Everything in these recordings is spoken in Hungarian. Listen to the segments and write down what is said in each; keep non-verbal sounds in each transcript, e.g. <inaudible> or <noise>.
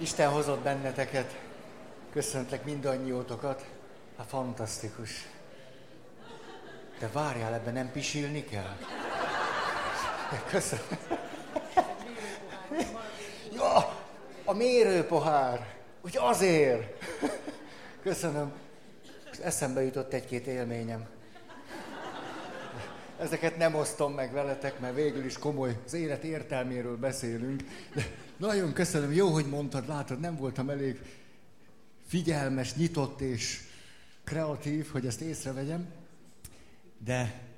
Isten hozott benneteket. Köszöntlek mindannyiótokat. Hát fantasztikus. De várjál, ebben nem pisilni kell? Köszönöm. Ja, a mérőpohár. Úgy azért. Köszönöm. Eszembe jutott egy-két élményem. Ezeket nem osztom meg veletek, mert végül is komoly az élet értelméről beszélünk. De nagyon köszönöm, jó, hogy mondtad, látod, nem voltam elég figyelmes, nyitott és kreatív, hogy ezt észrevegyem, de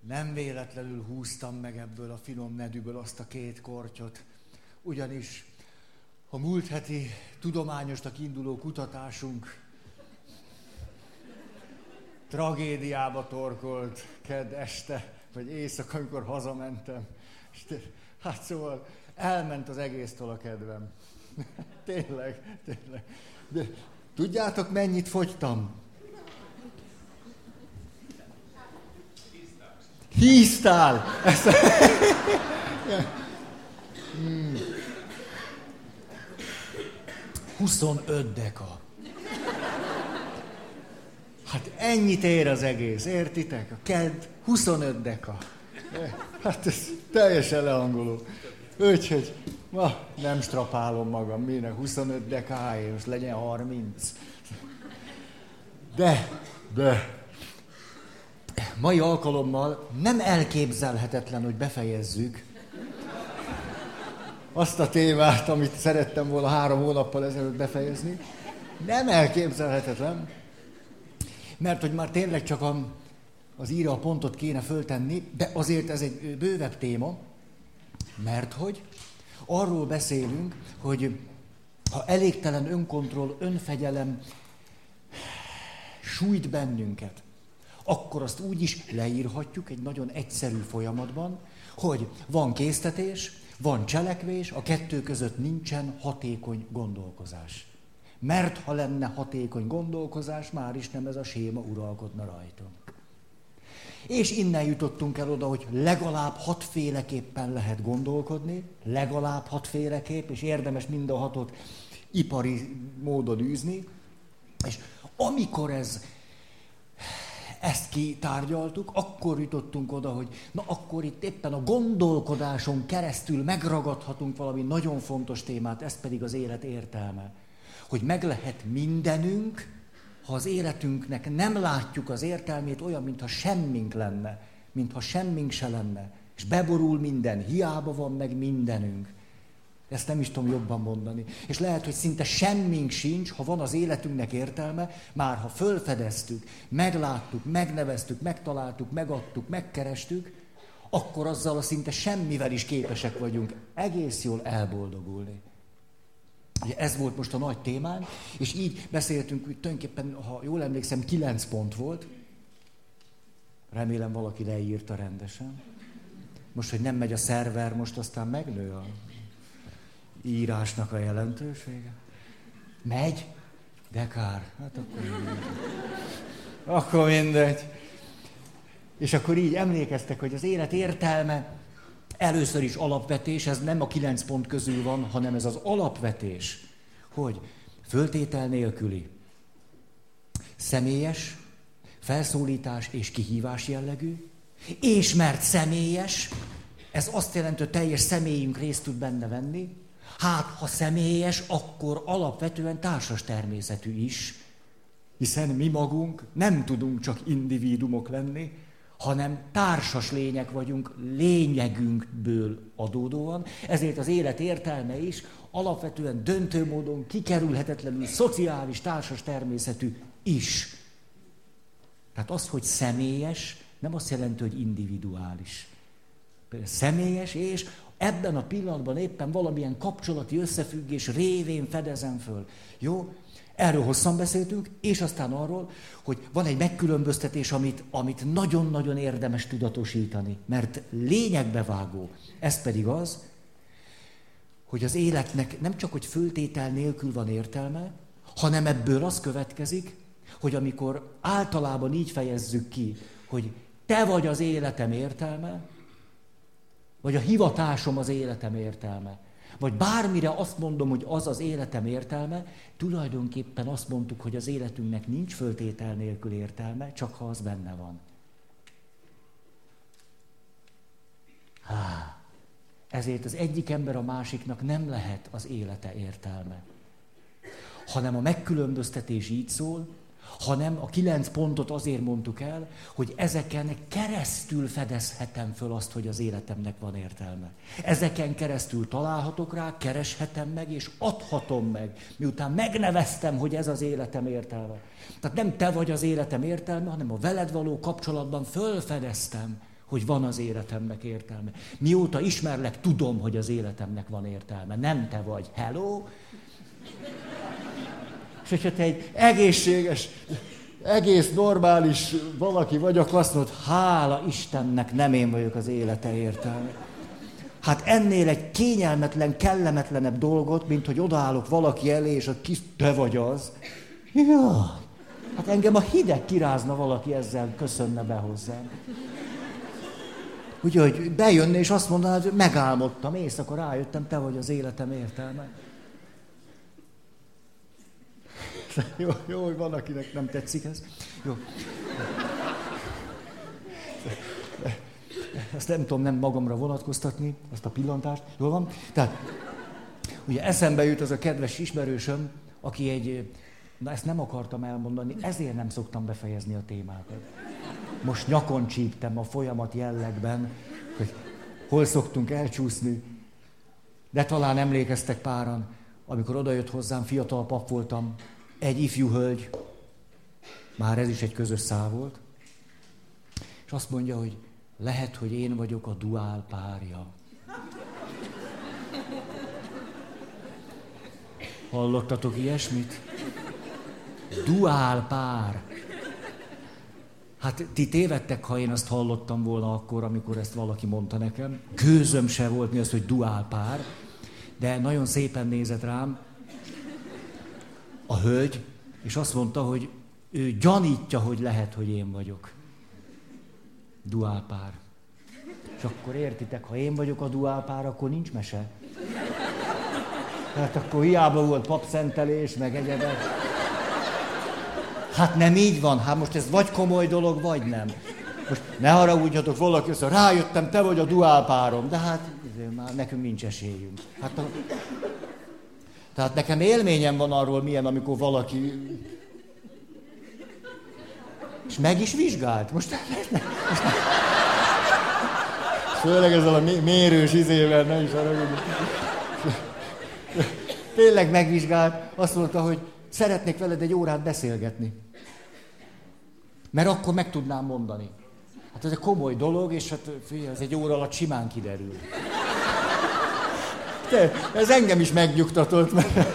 nem véletlenül húztam meg ebből a finom nedűből azt a két kortyot, ugyanis a múlt heti tudományosnak induló kutatásunk tragédiába torkolt kedd este, vagy éjszaka, amikor hazamentem. És hát szóval elment az egésztől a kedvem. <laughs> tényleg, tényleg. De tudjátok, mennyit fogytam? Híztál! Ezt... hmm. 25 deka. Hát ennyit ér az egész, értitek? A kedd 25 deka. Hát ez teljesen lehangoló. Úgyhogy ma nem strapálom magam, minek 25 dekáért, legyen 30. De, de, mai alkalommal nem elképzelhetetlen, hogy befejezzük azt a témát, amit szerettem volna három hónappal ezelőtt befejezni. Nem elképzelhetetlen, mert hogy már tényleg csak a, az íra a pontot kéne föltenni, de azért ez egy bővebb téma, mert hogy arról beszélünk, hogy ha elégtelen önkontroll, önfegyelem sújt bennünket, akkor azt úgy is leírhatjuk egy nagyon egyszerű folyamatban, hogy van késztetés, van cselekvés, a kettő között nincsen hatékony gondolkozás. Mert ha lenne hatékony gondolkozás, már is nem ez a séma uralkodna rajtunk. És innen jutottunk el oda, hogy legalább hatféleképpen lehet gondolkodni, legalább hatféleképp, és érdemes mind a hatot ipari módon űzni. És amikor ez, ezt kitárgyaltuk, akkor jutottunk oda, hogy na akkor itt éppen a gondolkodáson keresztül megragadhatunk valami nagyon fontos témát, ez pedig az élet értelme. Hogy meg lehet mindenünk, ha az életünknek nem látjuk az értelmét, olyan, mintha semmink lenne, mintha semmink se lenne, és beborul minden, hiába van meg mindenünk. Ezt nem is tudom jobban mondani. És lehet, hogy szinte semmink sincs, ha van az életünknek értelme, már ha fölfedeztük, megláttuk, megneveztük, megtaláltuk, megadtuk, megkerestük, akkor azzal a szinte semmivel is képesek vagyunk egész jól elboldogulni. Ugye ez volt most a nagy témánk, és így beszéltünk, hogy tulajdonképpen, ha jól emlékszem, kilenc pont volt. Remélem valaki leírta rendesen. Most, hogy nem megy a szerver, most aztán megnő a írásnak a jelentősége. Megy? De kár. Hát akkor mindegy. Akkor mindegy. És akkor így emlékeztek, hogy az élet értelme Először is alapvetés, ez nem a kilenc pont közül van, hanem ez az alapvetés, hogy föltétel nélküli, személyes, felszólítás és kihívás jellegű, és mert személyes, ez azt jelenti, hogy teljes személyünk részt tud benne venni, hát ha személyes, akkor alapvetően társas természetű is, hiszen mi magunk nem tudunk csak individumok lenni, hanem társas lények vagyunk lényegünkből adódóan, ezért az élet értelme is alapvetően döntő módon kikerülhetetlenül szociális, társas természetű is. Tehát az, hogy személyes, nem azt jelenti, hogy individuális. Személyes, és ebben a pillanatban éppen valamilyen kapcsolati összefüggés révén fedezem föl. Jó? Erről hosszan beszéltünk, és aztán arról, hogy van egy megkülönböztetés, amit, amit nagyon-nagyon érdemes tudatosítani, mert lényegbe vágó. Ez pedig az, hogy az életnek nem csak, hogy föltétel nélkül van értelme, hanem ebből az következik, hogy amikor általában így fejezzük ki, hogy te vagy az életem értelme, vagy a hivatásom az életem értelme, vagy bármire azt mondom, hogy az az életem értelme, tulajdonképpen azt mondtuk, hogy az életünknek nincs föltétel nélkül értelme, csak ha az benne van. Há. Ezért az egyik ember a másiknak nem lehet az élete értelme. Hanem a megkülönböztetés így szól, hanem a kilenc pontot azért mondtuk el, hogy ezeken keresztül fedezhetem föl azt, hogy az életemnek van értelme. Ezeken keresztül találhatok rá, kereshetem meg, és adhatom meg, miután megneveztem, hogy ez az életem értelme. Tehát nem te vagy az életem értelme, hanem a veled való kapcsolatban fölfedeztem, hogy van az életemnek értelme. Mióta ismerlek, tudom, hogy az életemnek van értelme. Nem te vagy. Hello? És hogyha te egy egészséges, egész normális valaki vagy, akkor azt mondod, hála Istennek nem én vagyok az élete értelme. Hát ennél egy kényelmetlen, kellemetlenebb dolgot, mint hogy odaállok valaki elé, és a kis te vagy az. Ja, hát engem a hideg kirázna valaki ezzel, köszönne be hozzám. Úgyhogy bejönne és azt mondaná, hogy megálmodtam, éjszaka rájöttem, te vagy az életem értelme. Jó, jó, hogy van, akinek nem tetszik ez. Jó. Ezt nem tudom nem magamra vonatkoztatni, azt a pillantást. Jól van? Tehát, ugye eszembe jut az a kedves ismerősöm, aki egy, na ezt nem akartam elmondani, ezért nem szoktam befejezni a témákat. Most nyakon csíptem a folyamat jellegben, hogy hol szoktunk elcsúszni, de talán emlékeztek páran, amikor odajött hozzám, fiatal pap voltam, egy ifjú hölgy, már ez is egy közös szál volt, és azt mondja, hogy lehet, hogy én vagyok a duál párja. Hallottatok ilyesmit? Duál pár. Hát ti tévedtek, ha én azt hallottam volna akkor, amikor ezt valaki mondta nekem. Gőzöm se volt mi az, hogy duál pár, de nagyon szépen nézett rám, a hölgy, és azt mondta, hogy ő gyanítja, hogy lehet, hogy én vagyok. Duálpár. És akkor értitek, ha én vagyok a duálpár, akkor nincs mese. Hát akkor hiába volt papszentelés, meg egyebek. Hát nem így van, hát most ez vagy komoly dolog, vagy nem. Most ne haragudjatok valaki, azt rájöttem, te vagy a duálpárom, de hát már nekünk nincs esélyünk. Hát a, tehát nekem élményem van arról, milyen, amikor valaki... És meg is vizsgált. Most... Főleg ezzel a mérős izével, ne is arra Tényleg megvizsgált, azt mondta, hogy szeretnék veled egy órát beszélgetni. Mert akkor meg tudnám mondani. Hát ez egy komoly dolog, és hát ez egy óra alatt simán kiderül. Te, ez engem is megnyugtatott, mert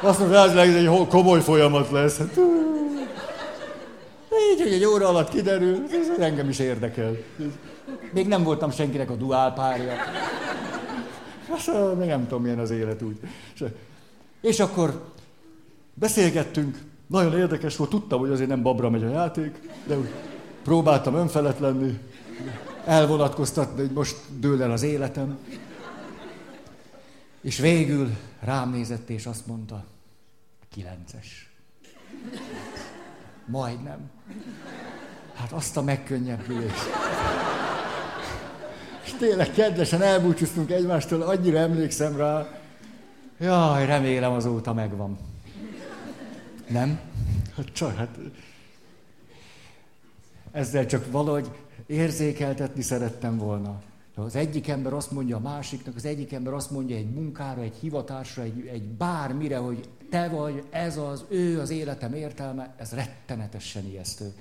azt mondja, ez egy komoly folyamat lesz. Hát, így, hogy egy óra alatt kiderül, ez engem is érdekel. Még nem voltam senkinek a duál párja. Azt még nem tudom, milyen az élet úgy. És akkor beszélgettünk, nagyon érdekes volt, tudtam, hogy azért nem babra megy a játék, de úgy próbáltam önfelett lenni, elvonatkoztatni, hogy most dől el az életem. És végül rám nézett, és azt mondta, kilences. Majdnem. Hát azt a megkönnyebbülés. És tényleg kedvesen elbúcsúztunk egymástól, annyira emlékszem rá. Jaj, remélem azóta megvan. Nem? Hát csak, hát... Ezzel csak valahogy érzékeltetni szerettem volna. Az egyik ember azt mondja a másiknak, az egyik ember azt mondja egy munkára, egy hivatásra, egy, egy bármire, hogy te vagy, ez az, ő az életem értelme, ez rettenetesen ijesztő.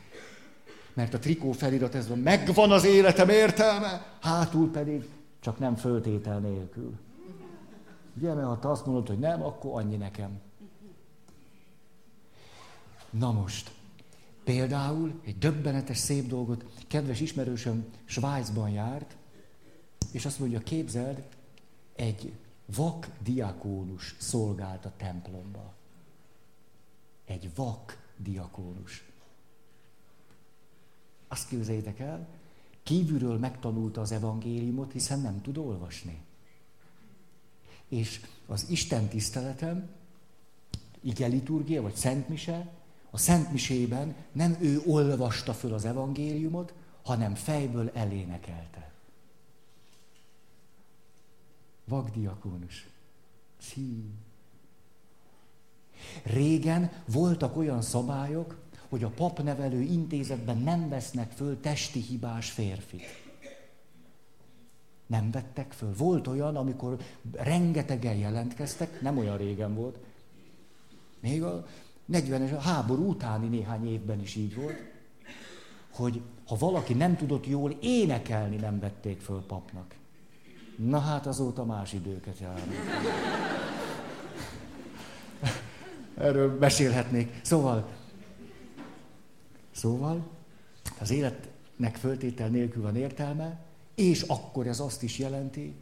Mert a trikó felirat ez van, megvan az életem értelme, hátul pedig csak nem föltétel nélkül. Ugye, mert ha te azt mondod, hogy nem, akkor annyi nekem. Na most, például egy döbbenetes szép dolgot, kedves ismerősöm Svájcban járt, és azt mondja, képzeld, egy vak diakónus szolgált a templomba. Egy vak diakónus. Azt képzeljétek el, kívülről megtanulta az evangéliumot, hiszen nem tud olvasni. És az Isten tiszteletem, ige liturgia, vagy szentmise, a szentmisében nem ő olvasta föl az evangéliumot, hanem fejből elénekelte. Vagdiakónus. Szí. Régen voltak olyan szabályok, hogy a papnevelő intézetben nem vesznek föl testi hibás férfit. Nem vettek föl. Volt olyan, amikor rengetegen jelentkeztek, nem olyan régen volt, még a 40-es a háború utáni néhány évben is így volt, hogy ha valaki nem tudott jól énekelni, nem vették föl papnak. Na hát azóta más időket járnak. Erről mesélhetnék. Szóval, szóval az életnek föltétel nélkül van értelme, és akkor ez azt is jelenti,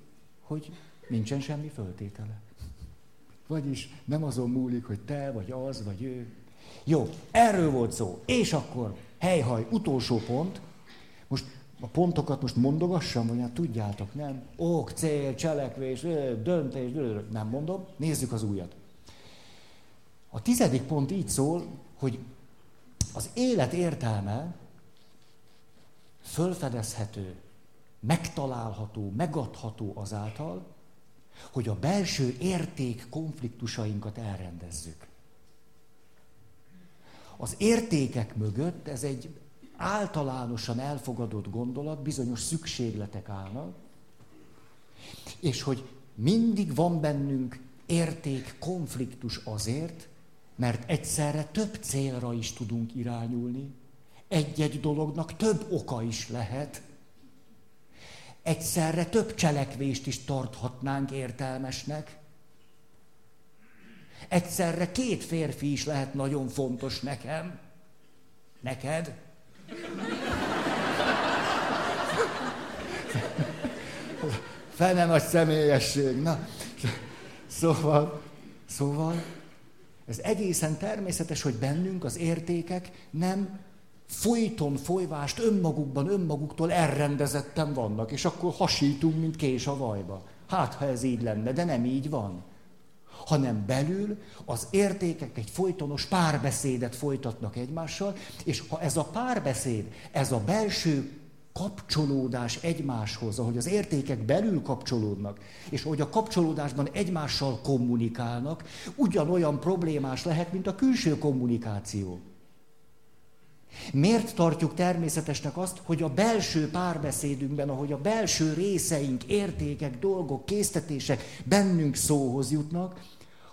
hogy nincsen semmi föltétele. Vagyis nem azon múlik, hogy te, vagy az, vagy ő. Jó, erről volt szó. És akkor, helyhaj, utolsó pont. Most a pontokat most mondogassam, hogy hát tudjátok, nem? Ok, cél, cselekvés, döntés, nem mondom. Nézzük az újat. A tizedik pont így szól, hogy az élet értelme fölfedezhető, megtalálható, megadható azáltal, hogy a belső érték konfliktusainkat elrendezzük. Az értékek mögött ez egy általánosan elfogadott gondolat, bizonyos szükségletek állnak, és hogy mindig van bennünk érték konfliktus azért, mert egyszerre több célra is tudunk irányulni, egy-egy dolognak több oka is lehet, egyszerre több cselekvést is tarthatnánk értelmesnek. Egyszerre két férfi is lehet nagyon fontos nekem. Neked? Fene nagy személyesség. Na, szóval, szóval, ez egészen természetes, hogy bennünk az értékek nem folyton folyvást önmagukban, önmaguktól elrendezetten vannak, és akkor hasítunk, mint kés a vajba. Hát, ha ez így lenne, de nem így van. Hanem belül az értékek egy folytonos párbeszédet folytatnak egymással, és ha ez a párbeszéd, ez a belső kapcsolódás egymáshoz, ahogy az értékek belül kapcsolódnak, és ahogy a kapcsolódásban egymással kommunikálnak, ugyanolyan problémás lehet, mint a külső kommunikáció. Miért tartjuk természetesnek azt, hogy a belső párbeszédünkben, ahogy a belső részeink, értékek, dolgok, késztetések bennünk szóhoz jutnak,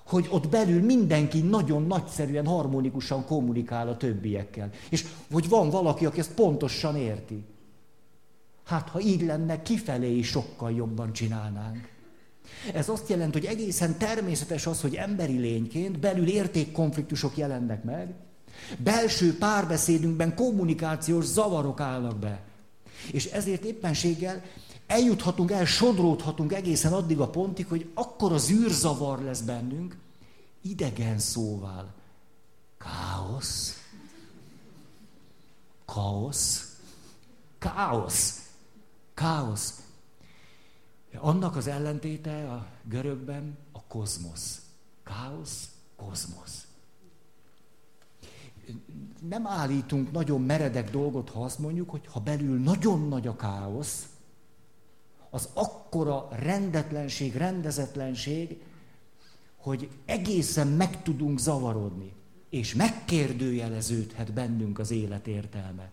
hogy ott belül mindenki nagyon nagyszerűen, harmonikusan kommunikál a többiekkel. És hogy van valaki, aki ezt pontosan érti. Hát, ha így lenne, kifelé is sokkal jobban csinálnánk. Ez azt jelenti, hogy egészen természetes az, hogy emberi lényként belül értékkonfliktusok jelennek meg, Belső párbeszédünkben kommunikációs zavarok állnak be. És ezért éppenséggel eljuthatunk el, sodródhatunk egészen addig a pontig, hogy akkor az űrzavar lesz bennünk, idegen szóval. Káosz. Káosz. Káosz. Káosz. Annak az ellentéte a görögben a kozmosz. Káosz, kozmosz nem állítunk nagyon meredek dolgot, ha azt mondjuk, hogy ha belül nagyon nagy a káosz, az akkora rendetlenség, rendezetlenség, hogy egészen meg tudunk zavarodni, és megkérdőjeleződhet bennünk az élet értelme,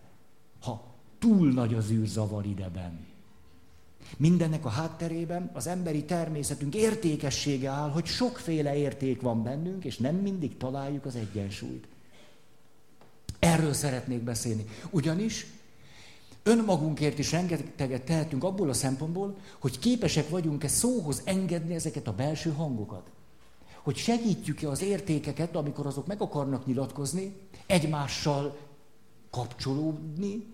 ha túl nagy az űrzavar ideben. Mindennek a hátterében az emberi természetünk értékessége áll, hogy sokféle érték van bennünk, és nem mindig találjuk az egyensúlyt. Erről szeretnék beszélni. Ugyanis önmagunkért is rengeteget tehetünk abból a szempontból, hogy képesek vagyunk-e szóhoz engedni ezeket a belső hangokat. Hogy segítjük-e az értékeket, amikor azok meg akarnak nyilatkozni, egymással kapcsolódni,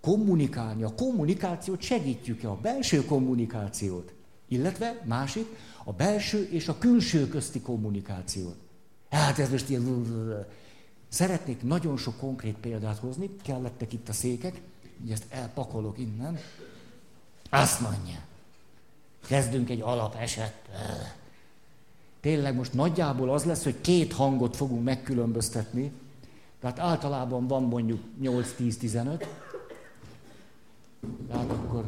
kommunikálni. A kommunikációt segítjük-e, a belső kommunikációt, illetve másik, a belső és a külső közti kommunikációt. Hát ez most ilyen Szeretnék nagyon sok konkrét példát hozni, kellettek itt a székek, így ezt elpakolok innen. Azt mondja, kezdünk egy alapesettel. Tényleg most nagyjából az lesz, hogy két hangot fogunk megkülönböztetni. Tehát általában van mondjuk 8-10-15. Tehát akkor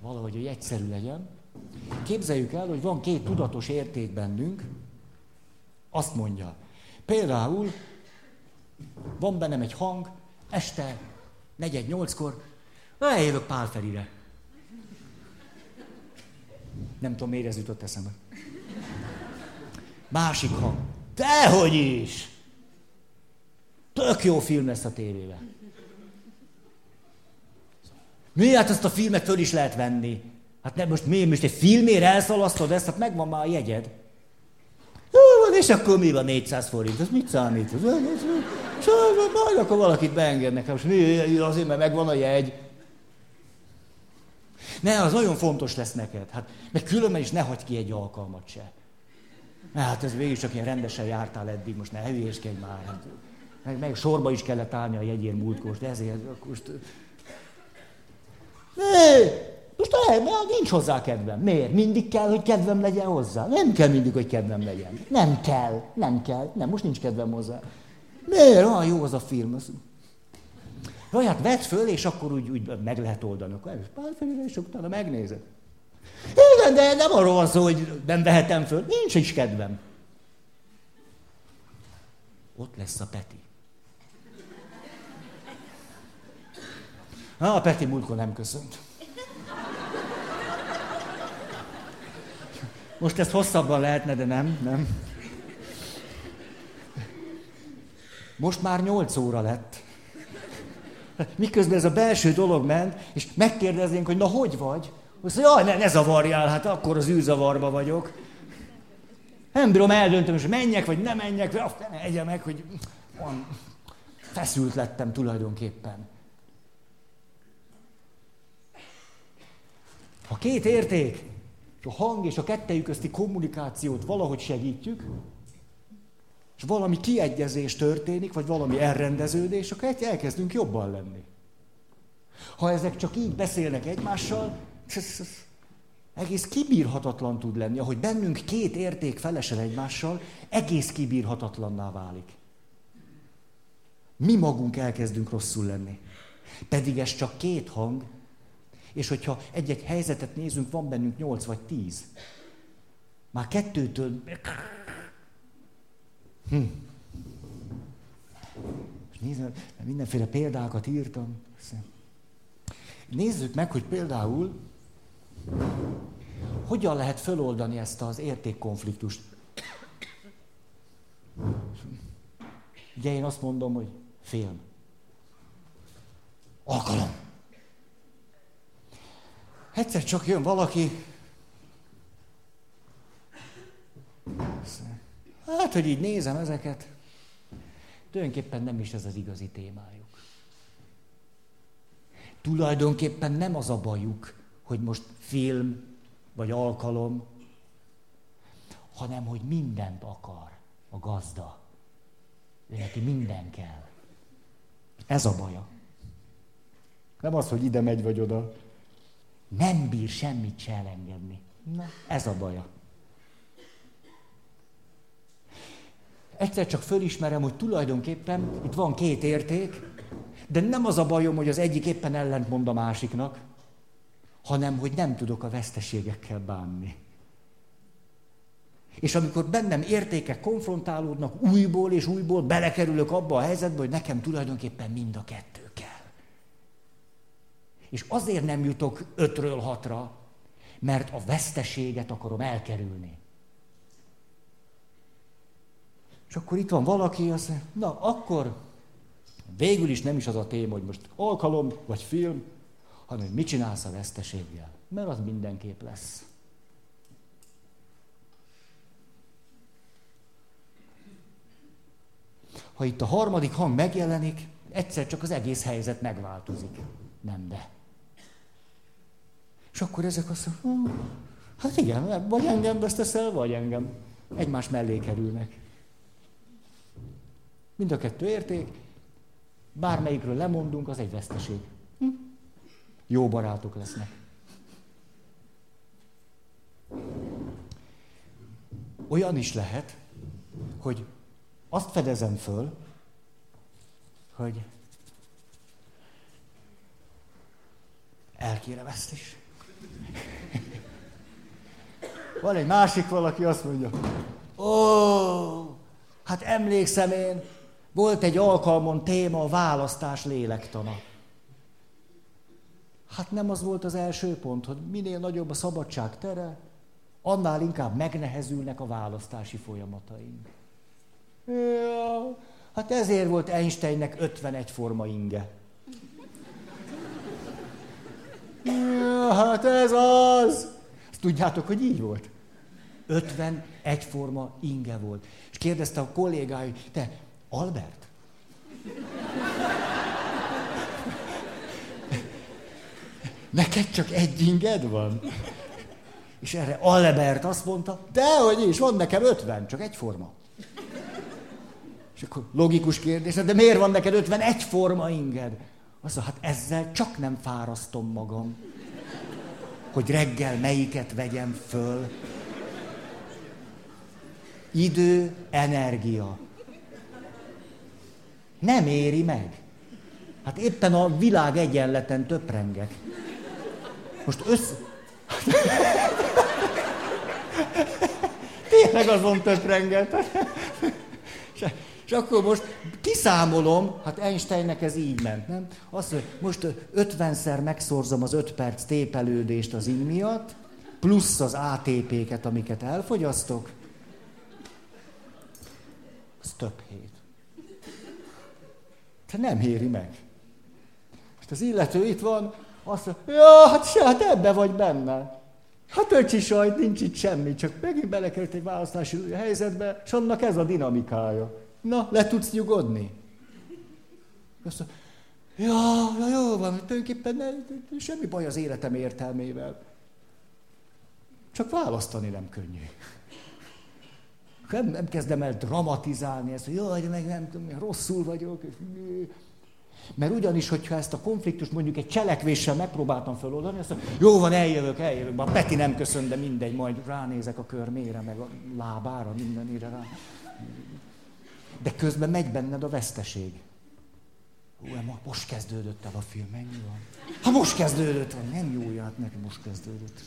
valahogy, hogy egyszerű legyen. Képzeljük el, hogy van két tudatos érték bennünk, azt mondja. Például van bennem egy hang, este negyed nyolckor, eljövök Pál Ferire. Nem tudom, miért ez jutott eszembe. Másik hang. Dehogy is! Tök jó film lesz a tévében. Mi? Hát ezt a filmet föl is lehet venni. Hát nem most mi, most egy filmért elszalasztod ezt, hát megvan már a jegyed. Jó van, és akkor mi van 400 forint? Ez mit számít? Ez, majd akkor valakit beengednek. Most mi, azért, mert megvan a jegy. Ne, az nagyon fontos lesz neked. Hát, meg különben is ne hagyd ki egy alkalmat se. Ne, hát ez végig csak ilyen rendesen jártál eddig, most ne hülyéskedj már. Hát, meg, meg sorba is kellett állni a jegyért múltkor, de ezért most... Ne, most lehet, mert nincs hozzá kedvem. Miért? Mindig kell, hogy kedvem legyen hozzá. Nem kell mindig, hogy kedvem legyen. Nem kell, nem kell. Nem, most nincs kedvem hozzá. Miért? Olyan jó az a film. Jaj, hát vedd föl, és akkor úgy, úgy meg lehet oldani. Akkor pár felére, és utána megnézed. Igen, de nem arról van szó, hogy nem vehetem föl. Nincs is kedvem. Ott lesz a Peti. Na, a Peti múltkor nem köszönt. Most ezt hosszabban lehetne, de nem, nem. Most már nyolc óra lett. Miközben ez a belső dolog ment, és megkérdeznénk, hogy na hogy vagy? Azt mondja, jaj, ne, ne zavarjál, hát akkor az űrzavarba vagyok. Nem bírom eldöntöm, hogy menjek, vagy nem menjek, vagy azt ne egye meg, hogy van, feszült lettem tulajdonképpen. Ha két érték, a hang és a kettejük közti kommunikációt valahogy segítjük, és valami kiegyezés történik, vagy valami elrendeződés, akkor elkezdünk jobban lenni. Ha ezek csak így beszélnek egymással, egész kibírhatatlan tud lenni. Ahogy bennünk két érték felesel egymással, egész kibírhatatlanná válik. Mi magunk elkezdünk rosszul lenni. Pedig ez csak két hang, és hogyha egy-egy helyzetet nézünk, van bennünk nyolc vagy tíz. Már kettőtől... Hm. Nézd, mindenféle példákat írtam. Nézzük meg, hogy például hogyan lehet föloldani ezt az értékkonfliktust. Ugye én azt mondom, hogy film. Alkalom. Egyszer csak jön valaki, hát, hogy így nézem ezeket, tulajdonképpen nem is ez az igazi témájuk. Tulajdonképpen nem az a bajuk, hogy most film vagy alkalom, hanem hogy mindent akar a gazda. Ő neki minden kell. Ez a baja. Nem az, hogy ide megy vagy oda. Nem bír semmit se elengedni. Na, ez a baja. Egyszer csak fölismerem, hogy tulajdonképpen itt van két érték, de nem az a bajom, hogy az egyik éppen ellentmond a másiknak, hanem hogy nem tudok a veszteségekkel bánni. És amikor bennem értékek konfrontálódnak, újból és újból belekerülök abba a helyzetbe, hogy nekem tulajdonképpen mind a kettő kell. És azért nem jutok ötről hatra, mert a veszteséget akarom elkerülni. És akkor itt van valaki, azt mondja, na akkor végül is nem is az a téma, hogy most alkalom vagy film, hanem hogy mit csinálsz a veszteséggel. Mert az mindenképp lesz. Ha itt a harmadik hang megjelenik, egyszer csak az egész helyzet megváltozik. Nem, de. És akkor ezek azt mondják, hm, hát igen, vagy engem veszteszel, vagy engem. Egymás mellé kerülnek. Mind a kettő érték, bármelyikről lemondunk, az egy veszteség. Hm? Jó barátok lesznek. olyan is lehet, hogy azt fedezem föl, hogy elkérem ezt is. Van egy másik valaki, azt mondja, ó, hát emlékszem én, volt egy alkalmon téma a választás lélektana. Hát nem az volt az első pont, hogy minél nagyobb a szabadság tere, annál inkább megnehezülnek a választási folyamataink. Hát ezért volt Einsteinnek 51 forma inge. Hát ez az! Azt tudjátok, hogy így volt? 50 egyforma inge volt. És kérdezte a kollégája, te, Albert? Neked csak egy inged van? És erre Albert azt mondta, dehogy is, van nekem 50, csak egyforma. És akkor logikus kérdés, de miért van neked 50 egyforma inged? Azt mondja, hát ezzel csak nem fárasztom magam, hogy reggel melyiket vegyem föl. Idő, energia. Nem éri meg. Hát éppen a világ egyenleten töprengek. Most össze... Tényleg azon töprenget. És akkor most kiszámolom, hát Einsteinnek ez így ment, nem? Azt, hogy most 50-szer megszorzom az 5 perc tépelődést az ing miatt, plusz az ATP-ket, amiket elfogyasztok, az több hét. Te nem éri meg. Most az illető itt van, azt mondja, ja, hát se, hát ebbe vagy benne. Hát öcsi sajt, nincs itt semmi, csak megint belekerült egy választási helyzetbe, és annak ez a dinamikája. Na, le tudsz nyugodni? Azt mondja, ja, ja, jó van, tulajdonképpen ne, semmi baj az életem értelmével. Csak választani nem könnyű. Nem, nem kezdem el dramatizálni ezt, hogy jaj, de meg nem tudom, rosszul vagyok. Mert ugyanis, hogyha ezt a konfliktust mondjuk egy cselekvéssel megpróbáltam feloldani, azt mondja, jó van, eljövök, eljövök, már Peti nem köszön, de mindegy, majd ránézek a körmére, meg a lábára, mindenire rá. De közben megy benned a veszteség. Hú, most kezdődött el a film, mennyi van? Ha most kezdődött, nem jó, hát nekem most kezdődött.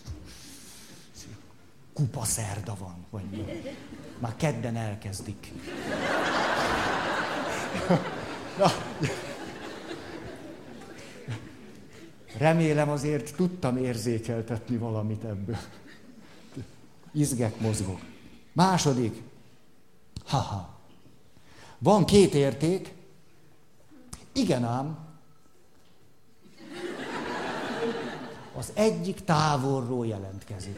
Kupa szerda van, vagy mi. Már kedden elkezdik. Na. Remélem azért tudtam érzékeltetni valamit ebből. Izgek, mozgok. Második. Haha. Van két érték. Igen ám. Az egyik távolról jelentkezik.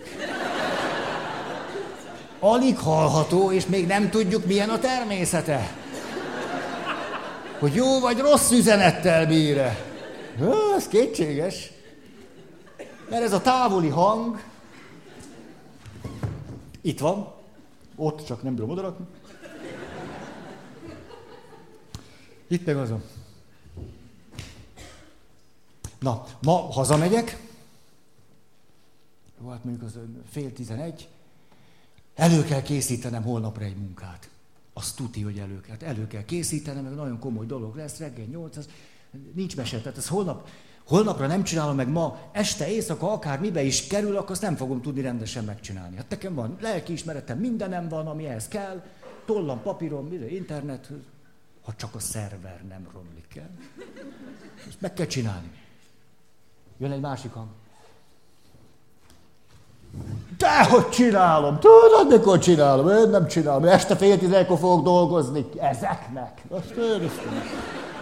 Alig hallható, és még nem tudjuk, milyen a természete. Hogy jó vagy rossz üzenettel bír-e. Ez kétséges. Mert ez a távoli hang itt van, ott csak nem bírom odarakni. Itt meg azon. Na, ma hazamegyek, jó, hát mondjuk az fél tizenegy, elő kell készítenem holnapra egy munkát. Azt tuti, hogy elő kell. Hát elő kell készítenem, meg nagyon komoly dolog lesz, reggel nyolc, az nincs mese. Tehát ez holnap, holnapra nem csinálom meg ma, este, éjszaka, akár mibe is kerül, akkor azt nem fogom tudni rendesen megcsinálni. Hát nekem van lelkiismeretem, mindenem van, ami ehhez kell, tollam, papírom, internet, ha csak a szerver nem romlik el. Ezt meg kell csinálni. Jön egy másik hang. Hogy csinálom? Tudod, mikor csinálom? Én nem csinálom. Este fél tizenekor fogok dolgozni. Ezeknek. Azt én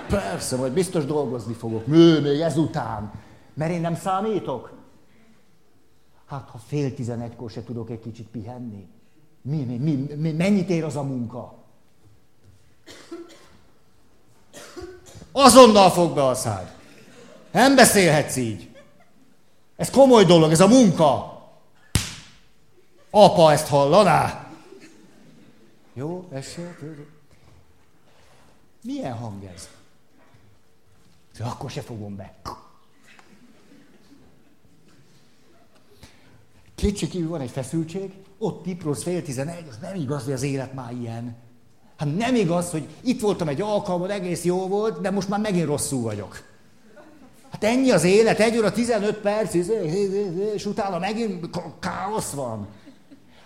Persze, majd biztos dolgozni fogok. Mű, még ezután. Mert én nem számítok. Hát, ha fél tizenegykor se tudok egy kicsit pihenni. Mi, mi, mi, mi, mennyit ér az a munka? Azonnal fog be a szád. Nem beszélhetsz így. Ez komoly dolog, ez a munka. Apa ezt hallaná? Jó, esél. Milyen hang ez? Akkor se fogom be. Kétségkívül van egy feszültség, ott Piprosz fél tizenegy, az nem igaz, hogy az élet már ilyen. Hát nem igaz, hogy itt voltam egy alkalommal, egész jó volt, de most már megint rosszul vagyok. Hát ennyi az élet, egy óra 15 perc, és utána megint káosz van.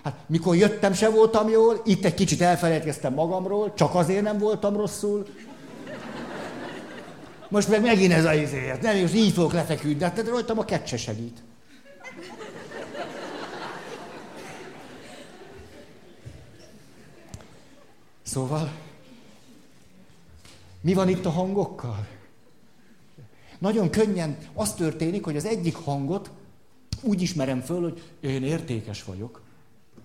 Hát mikor jöttem, se voltam jól, itt egy kicsit elfelejtkeztem magamról, csak azért nem voltam rosszul. Most meg megint ez a izéért, nem, most így fogok lefeküdni, hát rajtam a kecse segít. Szóval, mi van itt a hangokkal? Nagyon könnyen az történik, hogy az egyik hangot úgy ismerem föl, hogy én értékes vagyok.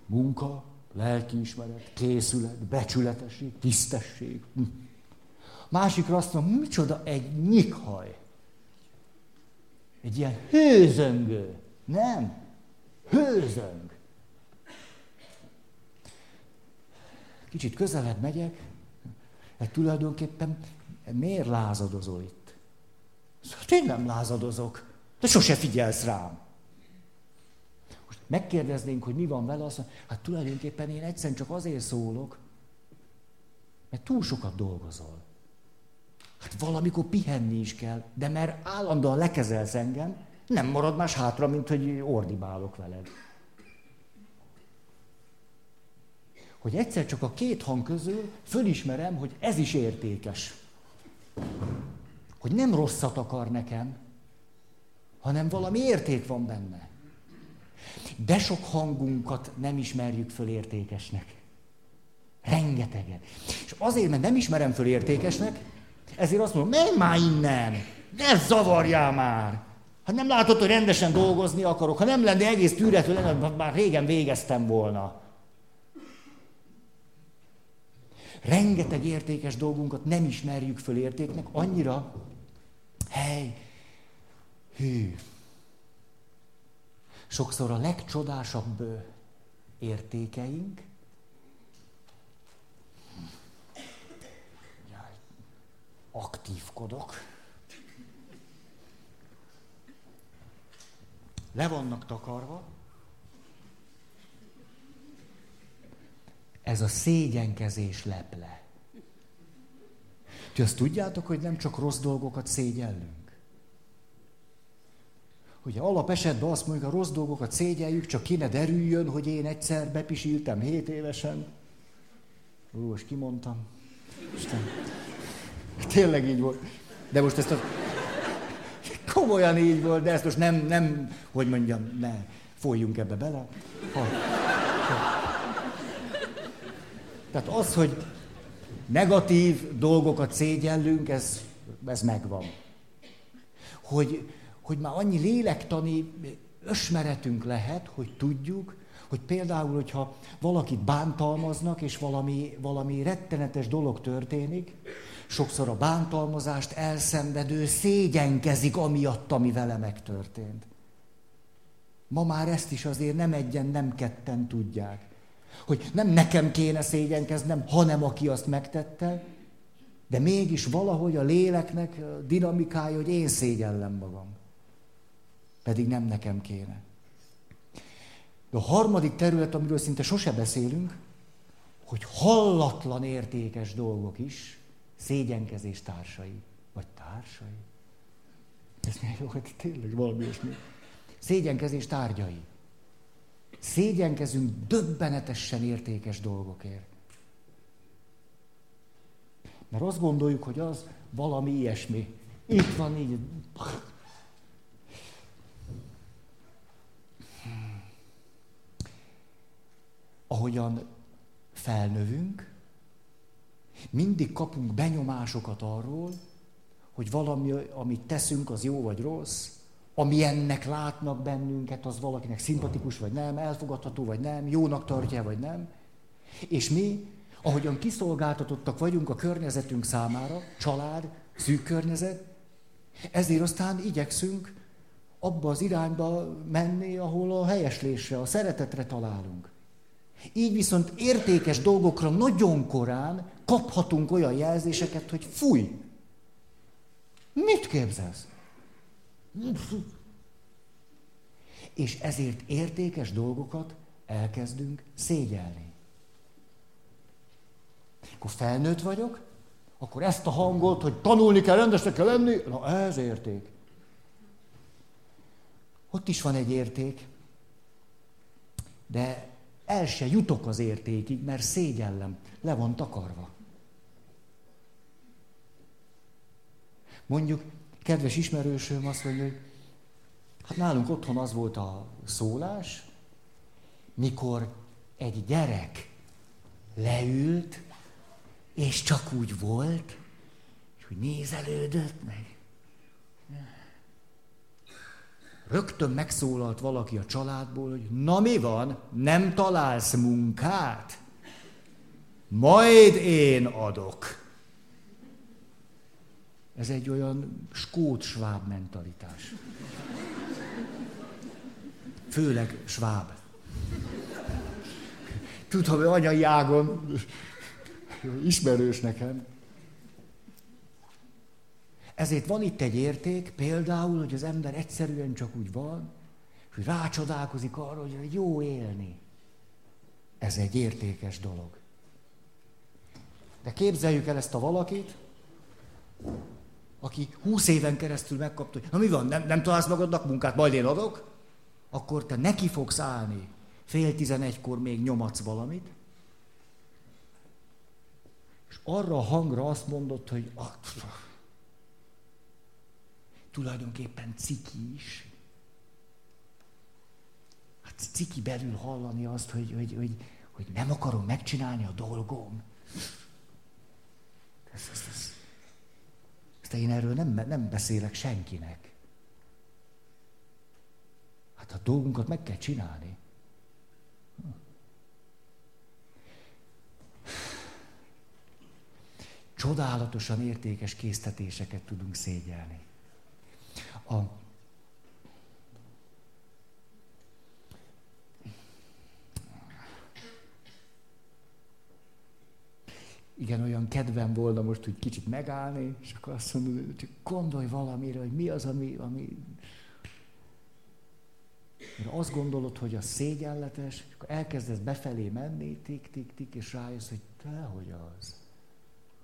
Munka, lelkiismeret, készület, becsületesség, tisztesség. Hm. Másikra azt mondom, micsoda egy nyikhaj. Egy ilyen hőzöngő. Nem. Hőzöng. Kicsit közelebb megyek, hát tulajdonképpen miért lázadozol itt? Szóval én nem lázadozok, de sose figyelsz rám. Megkérdeznénk, hogy mi van vele, azt mondja, hát tulajdonképpen én egyszerűen csak azért szólok, mert túl sokat dolgozol. Hát valamikor pihenni is kell, de mert állandóan lekezelsz engem, nem marad más hátra, mint hogy ordibálok veled. Hogy egyszer csak a két hang közül fölismerem, hogy ez is értékes. Hogy nem rosszat akar nekem, hanem valami érték van benne. De sok hangunkat nem ismerjük föl értékesnek. Rengeteget. És azért, mert nem ismerem föl értékesnek, ezért azt mondom, menj már innen, ne zavarjál már. Hát nem látod, hogy rendesen dolgozni akarok. Ha nem lenne egész tűrető, lenne, már régen végeztem volna. Rengeteg értékes dolgunkat nem ismerjük föl értéknek, annyira, hely, hű. Sokszor a legcsodásabb értékeink aktívkodok. Le vannak takarva. Ez a szégyenkezés leple. Ti azt tudjátok, hogy nem csak rossz dolgokat szégyellünk? Ugye alap esetben azt mondjuk, a rossz dolgokat szégyeljük, csak kéne derüljön, hogy én egyszer bepisiltem 7 évesen. Ó, most kimondtam. Isten. Tényleg így volt. De most ezt a... Komolyan így volt, de ezt most nem, nem, hogy mondjam, ne folyjunk ebbe bele. Ha. Tehát az, hogy negatív dolgokat szégyellünk, ez, ez megvan. Hogy, hogy már annyi lélektani ösmeretünk lehet, hogy tudjuk, hogy például, hogyha valakit bántalmaznak, és valami, valami rettenetes dolog történik, sokszor a bántalmazást elszenvedő szégyenkezik amiatt, ami vele megtörtént. Ma már ezt is azért nem egyen, nem ketten tudják. Hogy nem nekem kéne szégyenkeznem, hanem aki azt megtette, de mégis valahogy a léleknek dinamikája, hogy én szégyellem magam. Pedig nem nekem kéne. De a harmadik terület, amiről szinte sose beszélünk, hogy hallatlan értékes dolgok is szégyenkezés társai. Vagy társai? Ez milyen jó, hogy tényleg valami ilyesmi. Szégyenkezés tárgyai. Szégyenkezünk döbbenetesen értékes dolgokért. Mert azt gondoljuk, hogy az valami ilyesmi. Itt van így. Ahogyan felnövünk, mindig kapunk benyomásokat arról, hogy valami, amit teszünk, az jó vagy rossz, ami ennek látnak bennünket, az valakinek szimpatikus vagy nem, elfogadható vagy nem, jónak tartja vagy nem. És mi, ahogyan kiszolgáltatottak vagyunk a környezetünk számára, család, szűk környezet, ezért aztán igyekszünk abba az irányba menni, ahol a helyeslésre, a szeretetre találunk. Így viszont értékes dolgokra nagyon korán kaphatunk olyan jelzéseket, hogy fúj, mit képzelsz? És ezért értékes dolgokat elkezdünk szégyelni. Akkor felnőtt vagyok, akkor ezt a hangot, hogy tanulni kell, rendesnek kell lenni, na ez érték. Ott is van egy érték, de el se jutok az értékig, mert szégyellem, le van takarva. Mondjuk, kedves ismerősöm azt mondja, hogy hát nálunk otthon az volt a szólás, mikor egy gyerek leült, és csak úgy volt, hogy nézelődött meg. Rögtön megszólalt valaki a családból, hogy na mi van, nem találsz munkát? Majd én adok. Ez egy olyan skót-sváb mentalitás. Főleg sváb. Tudom, anyai ágon ismerős nekem. Ezért van itt egy érték, például, hogy az ember egyszerűen csak úgy van, hogy rácsodálkozik arra, hogy jó élni. Ez egy értékes dolog. De képzeljük el ezt a valakit, aki húsz éven keresztül megkapta, hogy na mi van, nem, nem találsz magadnak munkát, majd én adok, akkor te neki fogsz állni. Fél tizenegykor még nyomatsz valamit, és arra a hangra azt mondott, hogy ah, tulajdonképpen ciki is. Hát ciki belül hallani azt, hogy, hogy, hogy, hogy nem akarom megcsinálni a dolgom. Ez, ez, ez. Ezt én erről nem, nem beszélek senkinek. Hát a dolgunkat meg kell csinálni. Csodálatosan értékes késztetéseket tudunk szégyelni. A, igen, olyan kedvem volna most, hogy kicsit megállni, és akkor azt mondod, hogy gondolj valamire, hogy mi az, ami, ami... Mert azt gondolod, hogy a szégyenletes, és akkor elkezdesz befelé menni, tik, tik, tik, és rájössz, hogy te, hogy az.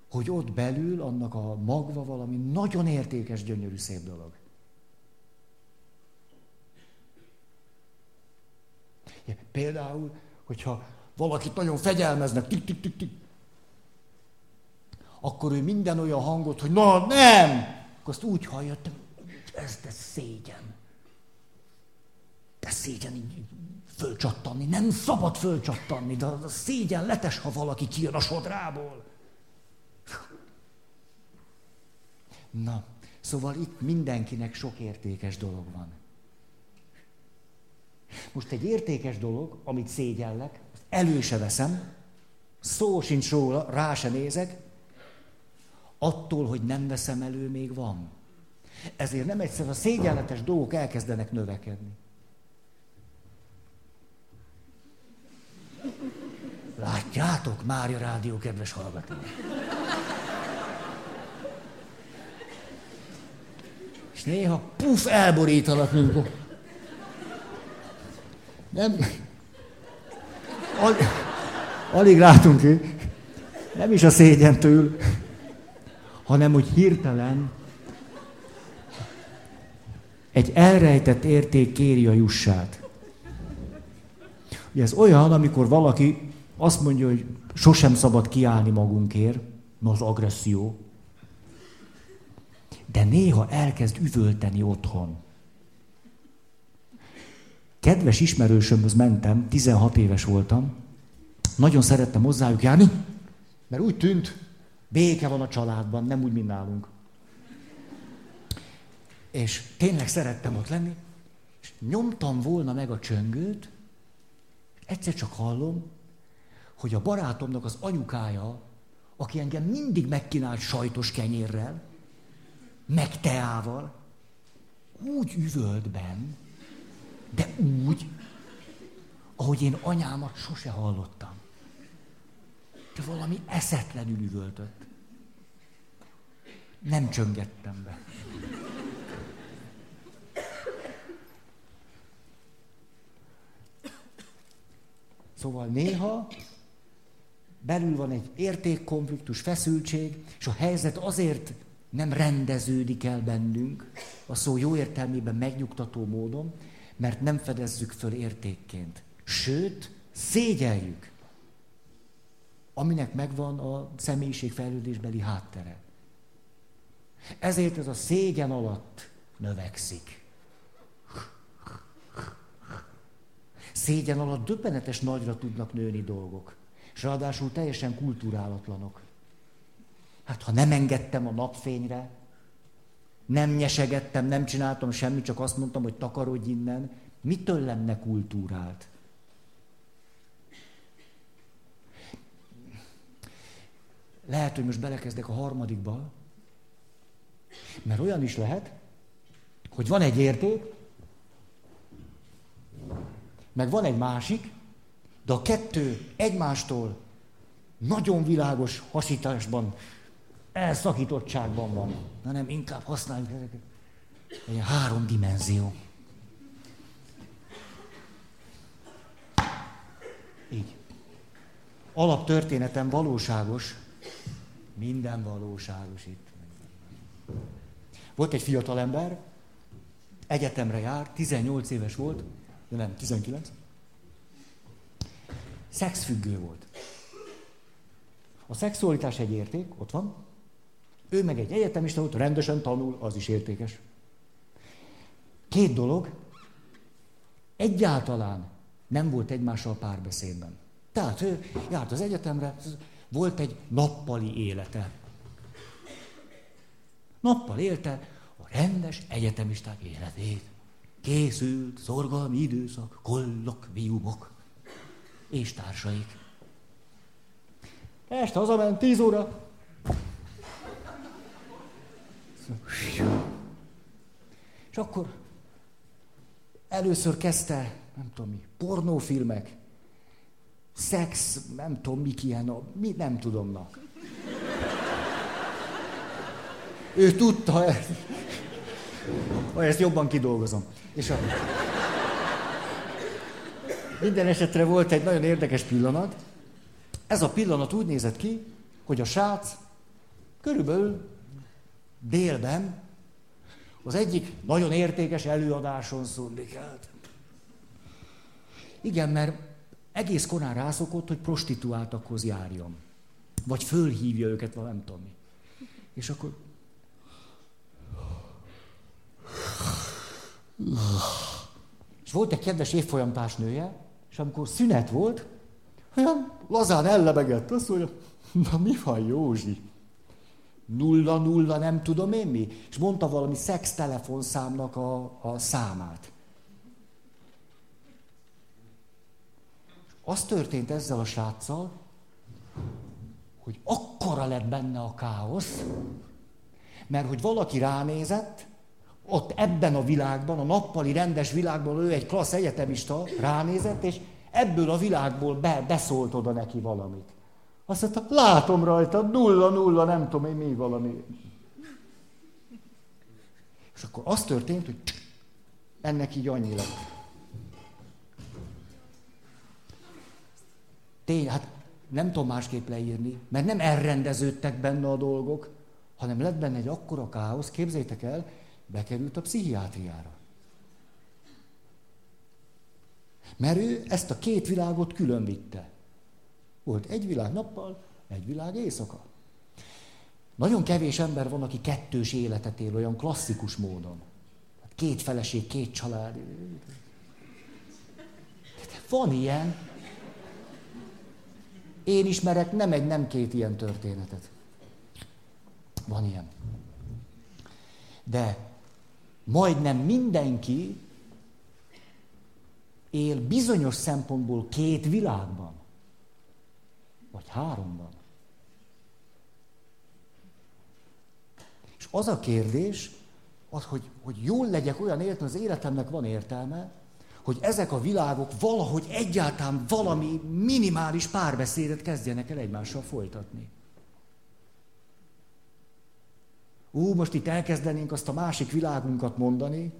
Hogy ott belül annak a magva valami nagyon értékes, gyönyörű, szép dolog. Például, hogyha valakit nagyon fegyelmeznek, tik, tik, tik, tik, akkor ő minden olyan hangot, hogy na nem, akkor azt úgy hallja, hogy ez de szégyen. De szégyen így fölcsattanni. Nem szabad fölcsattanni, de a szégyen letes, ha valaki kijön a sodrából. Na, szóval itt mindenkinek sok értékes dolog van. Most egy értékes dolog, amit szégyellek, elő se veszem, szó sincs róla, rá se nézek, attól, hogy nem veszem elő, még van. Ezért nem egyszer a szégyenletes dolgok elkezdenek növekedni. Látjátok, Mária Rádió kedves hallgatók? És néha puf, elborítanak, mint nem. Al, alig látunk ki. Nem is a szégyentől, hanem hogy hirtelen egy elrejtett érték kéri a jussát. Ugye ez olyan, amikor valaki azt mondja, hogy sosem szabad kiállni magunkért, na az agresszió, de néha elkezd üvölteni otthon. Kedves ismerősömhöz mentem, 16 éves voltam, nagyon szerettem hozzájuk járni, mert úgy tűnt, béke van a családban, nem úgy, mint nálunk. És tényleg szerettem ott lenni, és nyomtam volna meg a csöngőt, egyszer csak hallom, hogy a barátomnak az anyukája, aki engem mindig megkínált sajtos kenyérrel, meg teával, úgy üvölt benn, de úgy, ahogy én anyámat sose hallottam. De valami eszetlenül üvöltött. Nem csöngettem be. Szóval néha belül van egy értékkonfliktus, feszültség, és a helyzet azért nem rendeződik el bennünk, a szó jó értelmében megnyugtató módon, mert nem fedezzük föl értékként. Sőt, szégyeljük, aminek megvan a személyiségfejlődésbeli háttere. Ezért ez a szégyen alatt növekszik. Szégyen alatt döbbenetes nagyra tudnak nőni dolgok. És ráadásul teljesen kulturálatlanok. Hát ha nem engedtem a napfényre, nem nyesegettem, nem csináltam semmit, csak azt mondtam, hogy takarodj innen, mitől lenne kultúrált? Lehet, hogy most belekezdek a harmadikba, mert olyan is lehet, hogy van egy érték, meg van egy másik, de a kettő egymástól nagyon világos hasításban, elszakítottságban van. Na nem, inkább használjuk ezeket. Egy három dimenzió. Így. Alaptörténetem valóságos, minden valóságos itt. Volt egy fiatal ember, egyetemre jár, 18 éves volt, de nem, 19. Szexfüggő volt. A szexualitás egy érték, ott van. Ő meg egy egyetemista volt, rendesen tanul, az is értékes. Két dolog, egyáltalán nem volt egymással párbeszédben. Tehát ő járt az egyetemre, volt egy nappali élete. Nappal élte a rendes egyetemisták életét. Készült szorgalmi időszak, kollokviumok és társaik. Este hazament, tíz óra. És akkor először kezdte, nem tudom mi, pornófilmek, szex, nem tudom mik ilyen, mi, nem tudom, na. Ő tudta ezt. Ezt jobban kidolgozom. És a... Minden esetre volt egy nagyon érdekes pillanat. Ez a pillanat úgy nézett ki, hogy a srác körülbelül délben az egyik nagyon értékes előadáson szundikelt. Igen, mert egész korán rászokott, hogy prostituáltakhoz járjon. Vagy fölhívja őket, vagy nem tudom mi. És akkor... És volt egy kedves évfolyamtársnője, és amikor szünet volt, olyan lazán ellebegett, azt mondja, na mi van Józsi? Nulla, nulla, nem tudom én mi. És mondta valami szex telefonszámnak a, a számát. Az történt ezzel a sráccal, hogy akkora lett benne a káosz, mert hogy valaki ránézett, ott ebben a világban, a nappali rendes világban ő egy klassz egyetemista ránézett, és ebből a világból be, beszólt oda neki valamit. Azt mondta, látom rajta, nulla, nulla, nem tudom én mi valami. És akkor az történt, hogy ennek így annyi lett. Tény, hát nem tudom másképp leírni, mert nem elrendeződtek benne a dolgok, hanem lett benne egy akkora káosz, képzeljétek el, bekerült a pszichiátriára. Mert ő ezt a két világot külön vitte. Volt egy világ nappal, egy világ éjszaka. Nagyon kevés ember van, aki kettős életet él olyan klasszikus módon. Hát két feleség, két család. Van ilyen. Én ismerek nem egy, nem két ilyen történetet. Van ilyen. De majdnem mindenki él bizonyos szempontból két világban, vagy háromban. És az a kérdés, az, hogy, hogy jól legyek olyan értelme, az életemnek van értelme, hogy ezek a világok valahogy egyáltalán valami minimális párbeszédet kezdjenek el egymással folytatni. Ú, most itt elkezdenénk azt a másik világunkat mondani,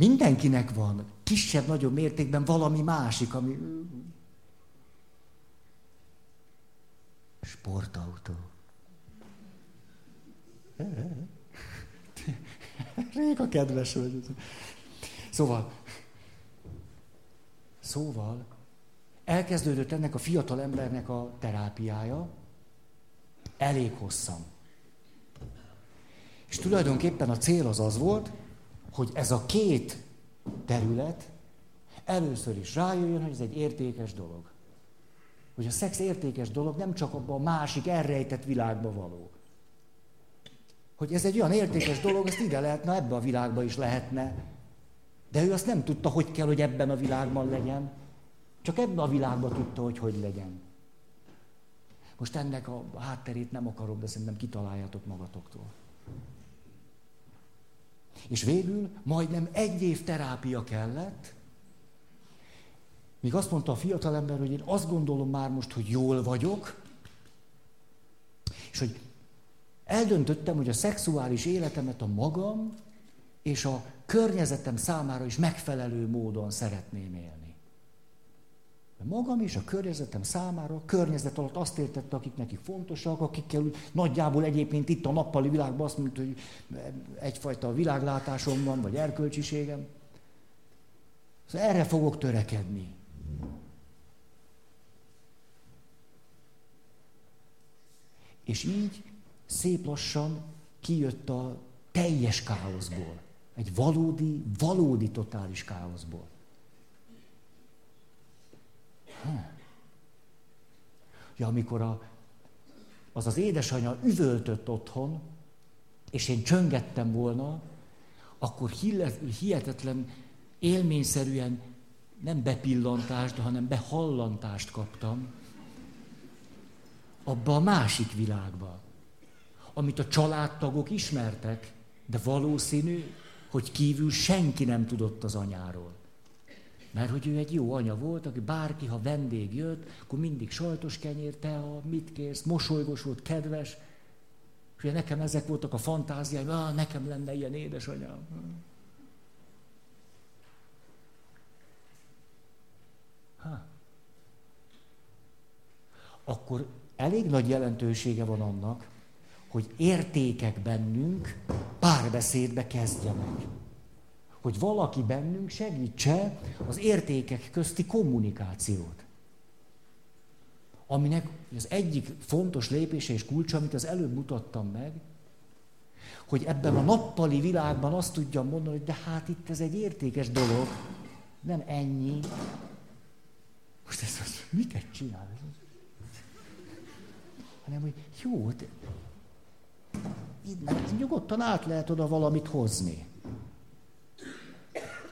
Mindenkinek van kisebb-nagyobb mértékben valami másik, ami... Sportautó. <laughs> Rég a kedves vagy. Szóval, szóval, elkezdődött ennek a fiatal embernek a terápiája, elég hosszan. És tulajdonképpen a cél az az volt, hogy ez a két terület először is rájöjjön, hogy ez egy értékes dolog. Hogy a szex értékes dolog nem csak abban a másik elrejtett világba való. Hogy ez egy olyan értékes dolog, ezt ide lehetne, ebbe a világba is lehetne. De ő azt nem tudta, hogy kell, hogy ebben a világban legyen. Csak ebben a világban tudta, hogy hogy legyen. Most ennek a hátterét nem akarom, de szerintem kitaláljátok magatoktól. És végül majdnem egy év terápia kellett, míg azt mondta a fiatalember, hogy én azt gondolom már most, hogy jól vagyok, és hogy eldöntöttem, hogy a szexuális életemet a magam és a környezetem számára is megfelelő módon szeretném élni. Magam és a környezetem számára, a környezet alatt azt értette, akik neki fontosak, akikkel úgy, nagyjából egyébként itt a nappali világban azt mondta, hogy egyfajta világlátásom van, vagy erkölcsiségem. Szóval erre fogok törekedni. És így szép lassan kijött a teljes káoszból. Egy valódi, valódi totális káoszból. Ja, amikor a, az az édesanyja üvöltött otthon, és én csöngettem volna, akkor hihetetlen élményszerűen nem bepillantást, hanem behallantást kaptam abba a másik világba, amit a családtagok ismertek, de valószínű, hogy kívül senki nem tudott az anyáról. Mert hogy ő egy jó anya volt, aki bárki, ha vendég jött, akkor mindig sajtos kenyér, tea, mit kérsz, mosolygos volt, kedves. És ugye nekem ezek voltak a fantáziáim, ah, nekem lenne ilyen édesanyám. Ha. Akkor elég nagy jelentősége van annak, hogy értékek bennünk párbeszédbe kezdjenek hogy valaki bennünk segítse az értékek közti kommunikációt. Aminek az egyik fontos lépése és kulcsa, amit az előbb mutattam meg, hogy ebben a nappali világban azt tudjam mondani, hogy de hát itt ez egy értékes dolog, nem ennyi. Most ez az, miket csinál? Hanem, hogy jó, de nyugodtan át lehet oda valamit hozni.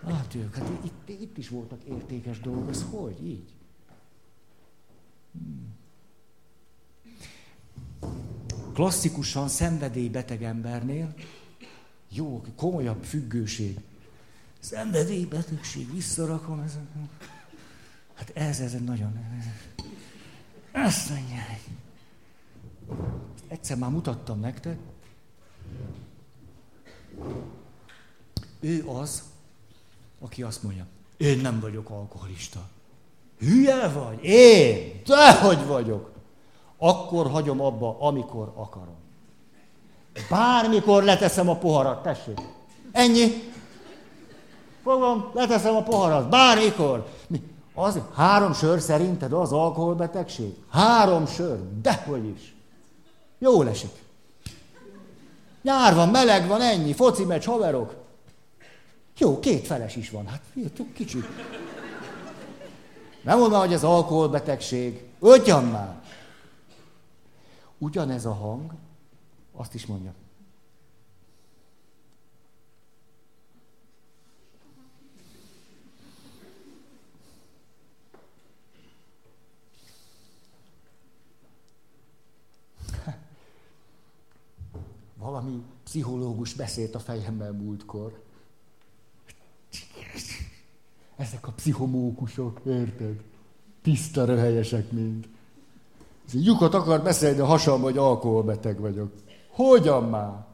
Hát ők, hát itt, itt is voltak értékes dolgok, ez hogy? Így. Hmm. Klasszikusan szenvedélybeteg embernél, jó, komolyabb függőség, szenvedélybetegség, visszarakom, ez, hát ez, ez nagyon, ezt mondják. Egyszer már mutattam nektek, ő az, aki azt mondja, én nem vagyok alkoholista. Hülye vagy? Én? Dehogy vagyok. Akkor hagyom abba, amikor akarom. Bármikor leteszem a poharat, tessék. Ennyi. Fogom, leteszem a poharat, bármikor. Mi? Az, három sör szerinted az alkoholbetegség? Három sör, dehogy is. Jó esik. Nyár van, meleg van, ennyi, foci meccs, haverok. Jó, két feles is van. Hát fiatok, kicsit. Nem mondom, hogy ez alkoholbetegség. Ugyan már. Ugyanez a hang, azt is mondja. Valami pszichológus beszélt a fejemmel múltkor. Ezek a pszichomókusok, érted? Tiszta röhelyesek mind. Lyukat akar beszélni a hasam, hogy alkoholbeteg vagyok. Hogyan már?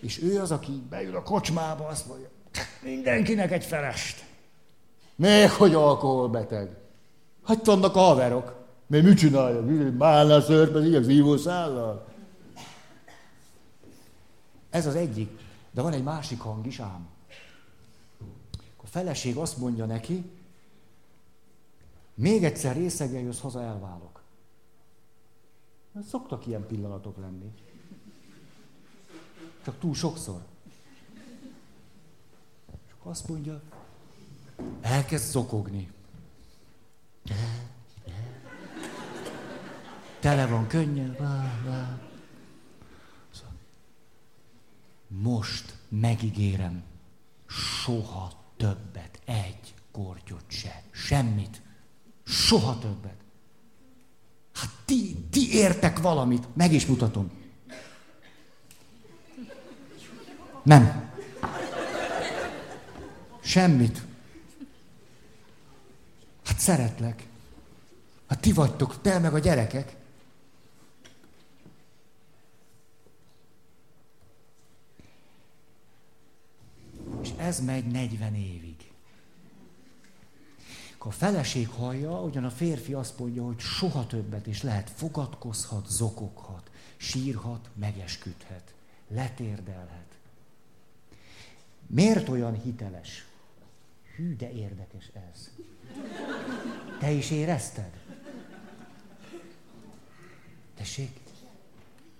És ő az, aki beül a kocsmába, azt mondja, Mindenkinek egy felest. Még hogy alkoholbeteg. Hát vannak a haverok. Még mit csinálja? Málna szörpezik az ívószállal? Ez az egyik. De van egy másik hang is ám. A feleség azt mondja neki, még egyszer részegen jössz haza, elválok. Szoktak ilyen pillanatok lenni. Csak túl sokszor. És azt mondja, elkezd zokogni. Tele van könnyen. Most megígérem, soha többet, egy kortyot se, semmit, soha többet. Hát ti, ti értek valamit, meg is mutatom. Nem. Semmit. Hát szeretlek. Hát ti vagytok, te meg a gyerekek. És ez megy 40 évig. A feleség hallja, ugyan a férfi azt mondja, hogy soha többet is lehet, fogadkozhat, zokoghat, sírhat, megesküdhet, letérdelhet. Miért olyan hiteles? Hű, de érdekes ez. Te is érezted? Tessék?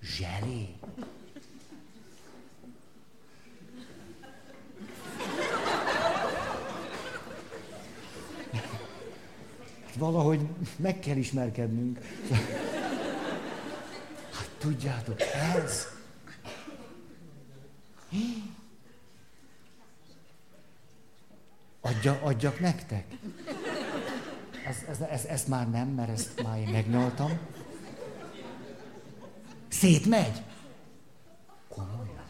Zselé? Valahogy meg kell ismerkednünk. Hát tudjátok, ez... Adja, adjak nektek? Ez, ez, ez, ezt már nem, mert ezt már én megnyaltam. Szétmegy? Komolyan.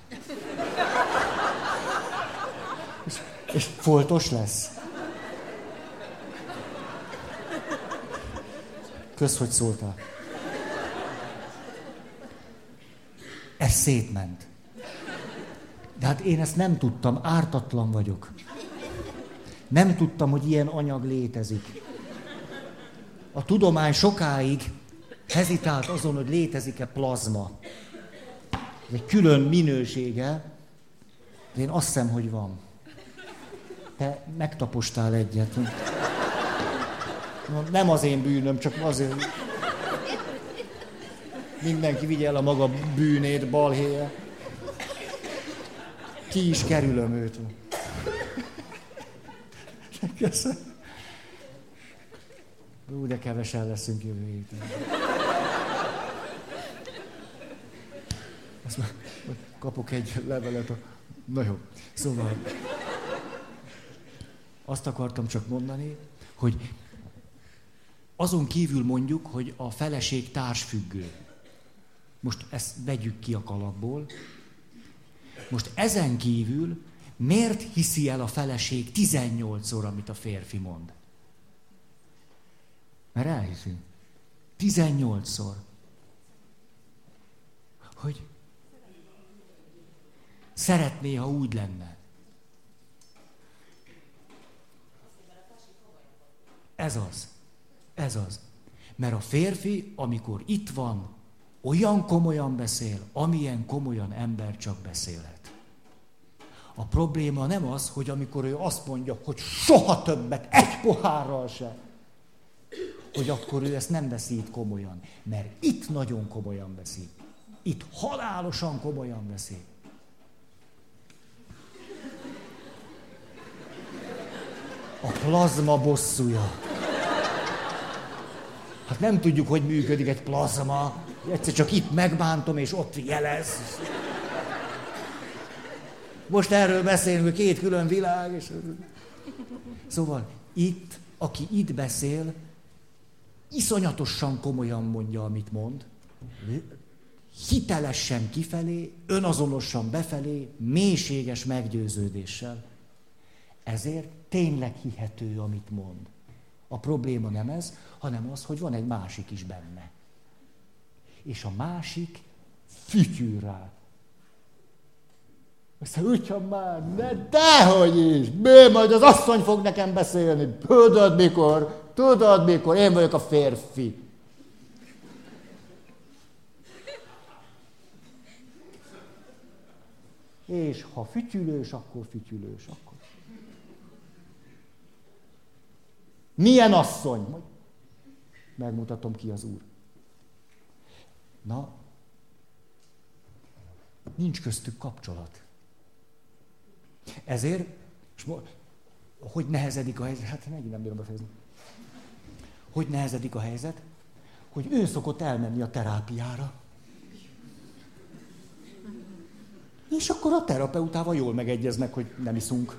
És, és foltos lesz. Kösz, hogy szóltál. Ez szétment. De hát én ezt nem tudtam, ártatlan vagyok. Nem tudtam, hogy ilyen anyag létezik. A tudomány sokáig hezitált azon, hogy létezik-e plazma. Ez egy külön minősége, de én azt hiszem, hogy van. Te megtapostál egyet. Nem az én bűnöm, csak azért... Mindenki vigye el a maga bűnét, balhéje. Ki is kerülöm őt. Köszönöm. Ú, de kevesen leszünk jövő héten. Azt már kapok egy levelet. A... Na jó. Szóval azt akartam csak mondani, hogy azon kívül mondjuk, hogy a feleség társfüggő. Most ezt vegyük ki a kalapból. Most ezen kívül miért hiszi el a feleség 18-szor, amit a férfi mond? Mert elhiszi. 18-szor. Hogy szeretné, ha úgy lenne. Ez az. Ez az. Mert a férfi, amikor itt van, olyan komolyan beszél, amilyen komolyan ember csak beszélhet. A probléma nem az, hogy amikor ő azt mondja, hogy soha többet, egy pohárral se, hogy akkor ő ezt nem veszi itt komolyan. Mert itt nagyon komolyan veszi. Itt halálosan komolyan veszi. A plazma bosszúja. Hát nem tudjuk, hogy működik egy plazma. Egyszer csak itt megbántom, és ott jelez. Most erről beszélünk, hogy két külön világ. És... Szóval itt, aki itt beszél, iszonyatosan komolyan mondja, amit mond, hitelesen kifelé, önazonosan befelé, mélységes meggyőződéssel. Ezért tényleg hihető, amit mond. A probléma nem ez, hanem az, hogy van egy másik is benne. És a másik fütyül rá. Azt mondja, ugyan már, ne, dehogy is, mi, majd az asszony fog nekem beszélni. Tudod mikor, tudod mikor, én vagyok a férfi. És ha fütyülős, akkor fütyülős, akkor. Milyen asszony? Megmutatom ki az úr. Na, nincs köztük kapcsolat. Ezért, és hogy nehezedik a helyzet? Hát megint nem bírom befejezni. Hogy nehezedik a helyzet? Hogy ő szokott elmenni a terápiára. És akkor a terapeutával jól megegyeznek, hogy nem iszunk.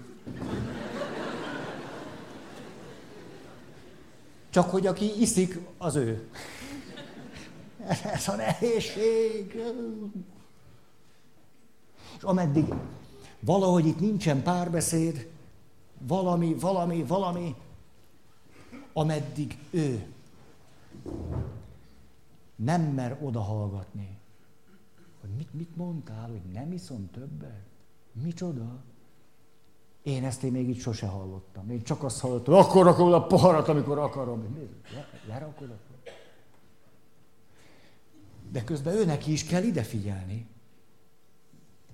Csak hogy aki iszik, az ő. Ez a nehézség. És ameddig valahogy itt nincsen párbeszéd, valami, valami, valami, ameddig ő nem mer odahallgatni, hogy mit, mit mondtál, hogy nem iszom többet? Micsoda? Én ezt én még itt sose hallottam. Én csak azt hallottam, akkor rakom a poharat, amikor akarom. Le, lerakod akkor? De közben őnek is kell ide figyelni.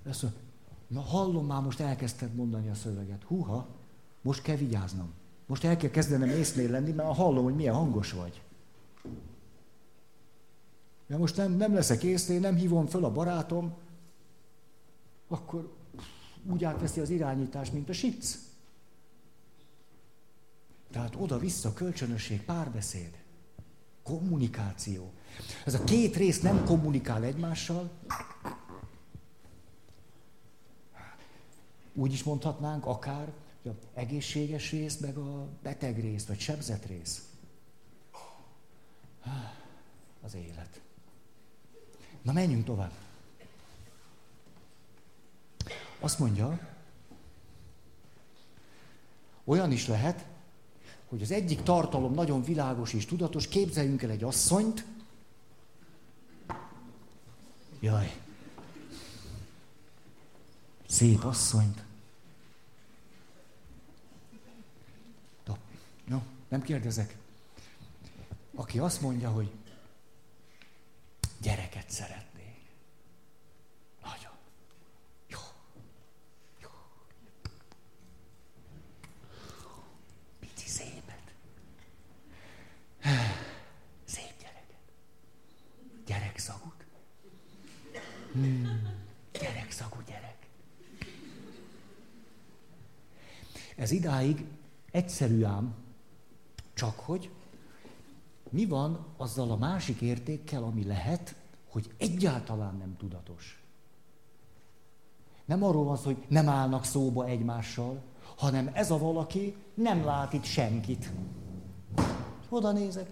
Azt mondja, na hallom már, most elkezdted mondani a szöveget. Húha, most kell vigyáznom. Most el kell kezdenem észnél lenni, mert hallom, hogy milyen hangos vagy. Ja most nem, nem leszek észnél, nem hívom föl a barátom, akkor úgy átveszi az irányítást, mint a sic. Tehát oda-vissza kölcsönösség, párbeszéd, kommunikáció. Ez a két rész nem kommunikál egymással. Úgy is mondhatnánk akár, hogy az egészséges rész, meg a beteg rész, vagy sebzett rész. Az élet. Na menjünk tovább. Azt mondja, olyan is lehet, hogy az egyik tartalom nagyon világos és tudatos, képzeljünk el egy asszonyt, jaj, szép asszonyt. No, nem kérdezek. Aki azt mondja, hogy gyereket szeret. Hmm. Gyerekszagú gyerek. Ez idáig egyszerű ám, csak hogy mi van azzal a másik értékkel, ami lehet, hogy egyáltalán nem tudatos. Nem arról van szó, hogy nem állnak szóba egymással, hanem ez a valaki nem lát itt senkit. Oda nézek.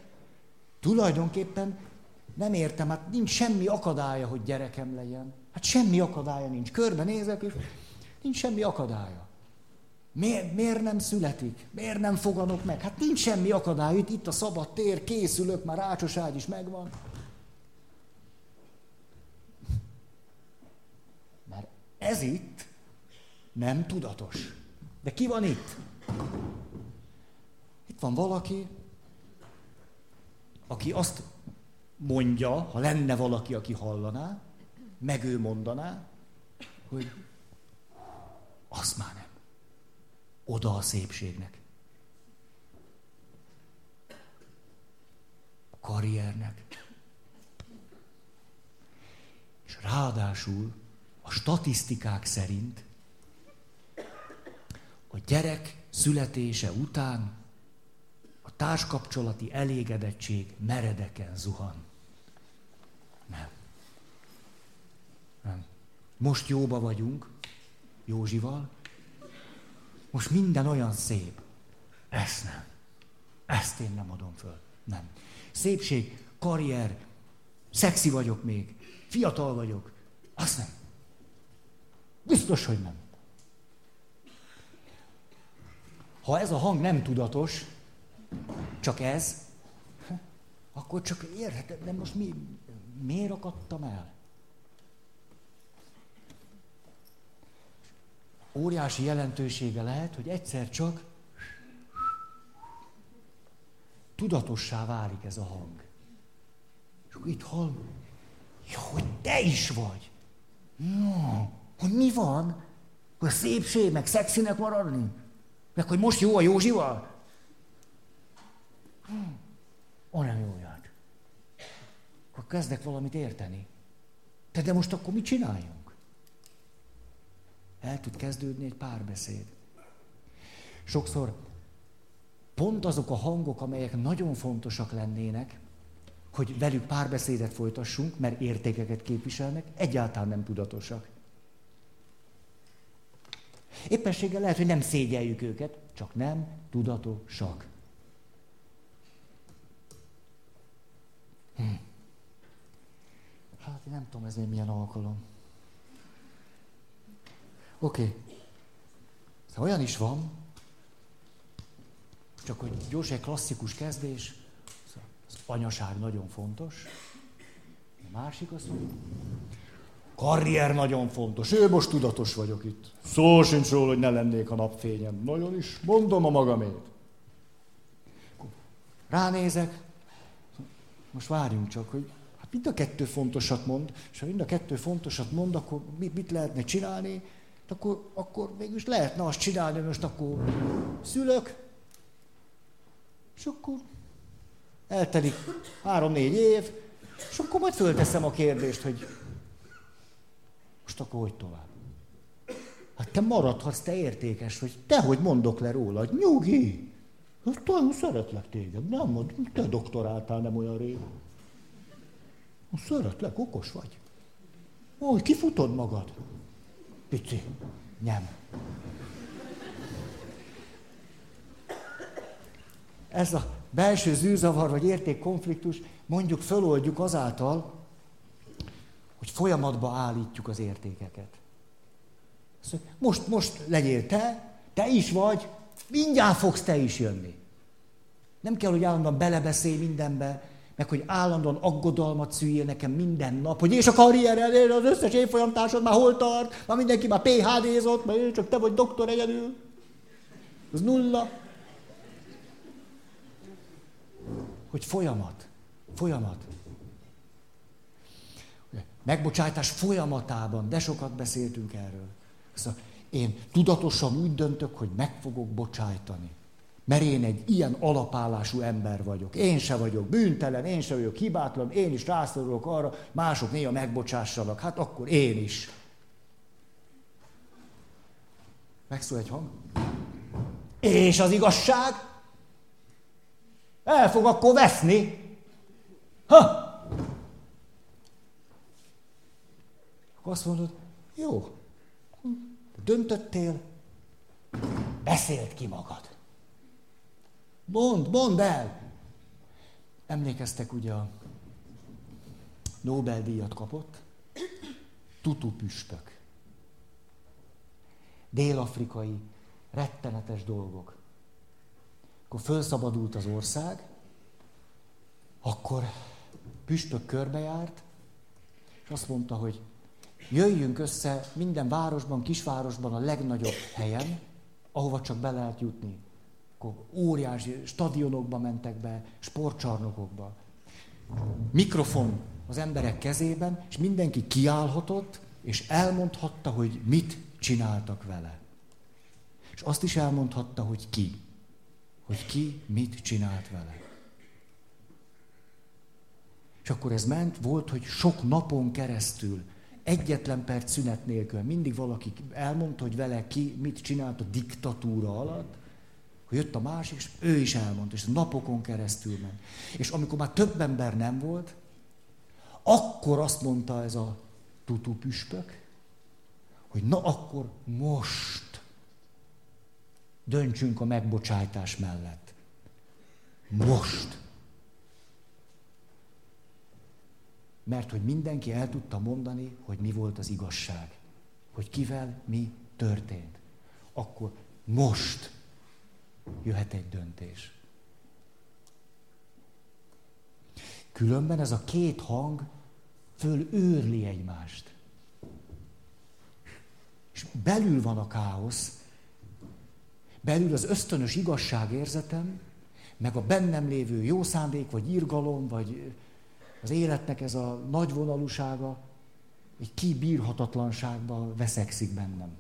Tulajdonképpen nem értem, hát nincs semmi akadálya, hogy gyerekem legyen. Hát semmi akadálya nincs. Körbenézek, és nincs semmi akadálya. Miért, miért nem születik? Miért nem foganok meg? Hát nincs semmi akadály, itt, itt a szabad tér, készülök, már rácsos ágy is megvan. Mert ez itt nem tudatos. De ki van itt? Itt van valaki, aki azt mondja, ha lenne valaki, aki hallaná, meg ő mondaná, hogy az már nem. Oda a szépségnek. A karriernek. És ráadásul a statisztikák szerint a gyerek születése után a társkapcsolati elégedettség meredeken zuhan. Nem. Nem. Most jóba vagyunk, Józsival. Most minden olyan szép. Ezt nem. Ezt én nem adom föl. Nem. Szépség, karrier, szexi vagyok még, fiatal vagyok. Azt nem. Biztos, hogy nem. Ha ez a hang nem tudatos, csak ez, akkor csak érheted, de most mi, miért akadtam el? óriási jelentősége lehet, hogy egyszer csak tudatossá válik ez a hang. És akkor itt hall, jó, hogy te is vagy. No, hogy mi van? Hogy a szépség, meg szexinek maradni? Meg hogy most jó a Józsival? Hm, nem jó. Akkor kezdek valamit érteni. Te de most akkor mit csináljunk? El tud kezdődni egy párbeszéd. Sokszor pont azok a hangok, amelyek nagyon fontosak lennének, hogy velük párbeszédet folytassunk, mert értékeket képviselnek, egyáltalán nem tudatosak. Éppenséggel lehet, hogy nem szégyeljük őket, csak nem tudatosak. Hm. Hát én nem tudom, ez milyen alkalom. Oké. Okay. Szóval olyan is van, csak hogy gyors egy klasszikus kezdés, az anyaság nagyon fontos. A másik azt mondja, karrier nagyon fontos. Ő most tudatos vagyok itt. Szó sincs róla, hogy ne lennék a napfényem. Nagyon is mondom a magamét. Ránézek, most várjunk csak, hogy mind a kettő fontosat mond, és ha mind a kettő fontosat mond, akkor mit, lehetne csinálni? Akkor, akkor mégis lehetne azt csinálni, most akkor szülök, és akkor eltelik három-négy év, és akkor majd fölteszem a kérdést, hogy most akkor hogy tovább? Hát te maradhatsz, te értékes vagy. Te hogy mondok le róla? Nyugi! Hát nagyon szeretlek téged. Nem mond, te doktoráltál nem olyan rég. Szeretlek, okos vagy. Ó, kifutod magad. Pici, nem. Ez a belső zűrzavar vagy értékkonfliktus mondjuk föloldjuk azáltal, hogy folyamatba állítjuk az értékeket. Most, most legyél te, te is vagy, mindjárt fogsz te is jönni. Nem kell, hogy állandóan belebeszélj mindenbe, meg hogy állandóan aggodalmat szüljél nekem minden nap, hogy és a karriered, az összes évfolyamtársad már hol tart, már mindenki már PHD-zott, mert csak te vagy doktor egyedül. Az nulla. Hogy folyamat, folyamat. Megbocsátás folyamatában, de sokat beszéltünk erről. Szóval én tudatosan úgy döntök, hogy meg fogok bocsájtani. Mert én egy ilyen alapállású ember vagyok. Én se vagyok bűntelen, én se vagyok hibátlan, én is rászorulok arra, mások néha megbocsássanak. Hát akkor én is. Megszól egy hang. És az igazság? El fog akkor veszni. Ha! Akkor azt mondod, jó, döntöttél, beszélt ki magad. Mond, mondd el! Emlékeztek ugye a Nobel-díjat kapott? Tutu püspök. Dél-afrikai, rettenetes dolgok. Akkor felszabadult az ország, akkor püspök körbejárt, és azt mondta, hogy jöjjünk össze minden városban, kisvárosban a legnagyobb helyen, ahova csak be lehet jutni akkor óriási stadionokba mentek be, sportcsarnokokba. Mikrofon az emberek kezében, és mindenki kiállhatott, és elmondhatta, hogy mit csináltak vele. És azt is elmondhatta, hogy ki. Hogy ki mit csinált vele. És akkor ez ment, volt, hogy sok napon keresztül, egyetlen perc szünet nélkül, mindig valaki elmondta, hogy vele ki mit csinált a diktatúra alatt, jött a másik, és ő is elmondta, és napokon keresztül ment. És amikor már több ember nem volt, akkor azt mondta ez a tutu püspök, hogy na akkor most döntsünk a megbocsájtás mellett. Most. Mert hogy mindenki el tudta mondani, hogy mi volt az igazság. Hogy kivel mi történt. Akkor most jöhet egy döntés. Különben ez a két hang fölőrli egymást. És belül van a káosz, belül az ösztönös igazságérzetem, meg a bennem lévő jó szándék, vagy irgalom, vagy az életnek ez a nagyvonalúsága, egy kibírhatatlanságba veszekszik bennem.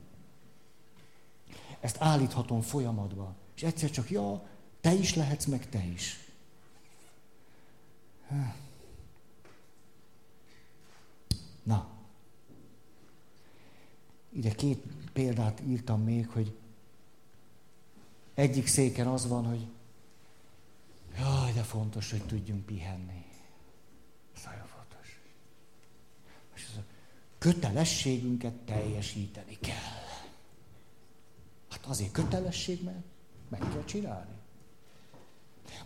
Ezt állíthatom folyamatban. És egyszer csak, ja, te is lehetsz, meg te is. Na, ide két példát írtam még, hogy egyik széken az van, hogy jaj, de fontos, hogy tudjunk pihenni. Ez nagyon fontos. És az a kötelességünket teljesíteni kell. Hát azért kötelesség, mert meg kell csinálni.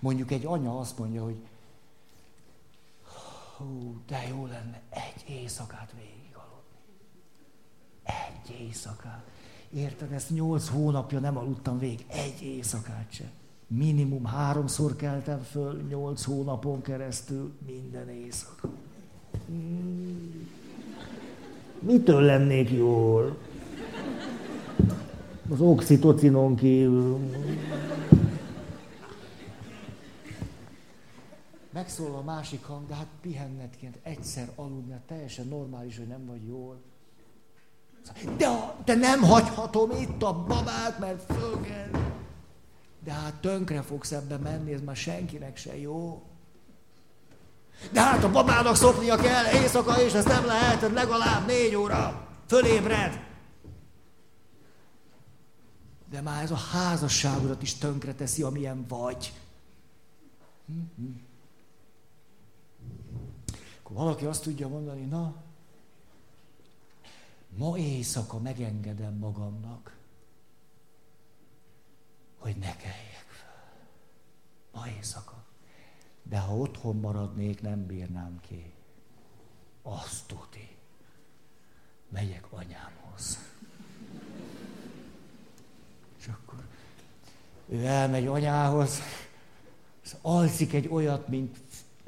Mondjuk egy anya azt mondja, hogy hú, de jó lenne egy éjszakát végig aludni. Egy éjszakát. Érted, ezt nyolc hónapja nem aludtam végig, egy éjszakát sem. Minimum háromszor keltem föl, nyolc hónapon keresztül, minden éjszaka. Hmm. Mitől lennék jól? Az oxitocinon kívül. Megszól a másik hang, de hát pihenned kéne, egyszer aludni, hát teljesen normális, hogy nem vagy jól. De, de nem hagyhatom itt a babát, mert föl. De hát tönkre fogsz ebbe menni, ez már senkinek se jó. De hát a babának szoknia kell éjszaka, és ez nem lehet, legalább négy óra. Fölébred. De már ez a házasságodat is tönkre teszi, amilyen vagy. Hm-hm. Akkor valaki azt tudja mondani, na, ma éjszaka megengedem magamnak, hogy ne keljek fel. Ma éjszaka. De ha otthon maradnék, nem bírnám ki. Azt tuti. Megyek anyámhoz. És akkor ő elmegy anyához, alszik egy olyat, mint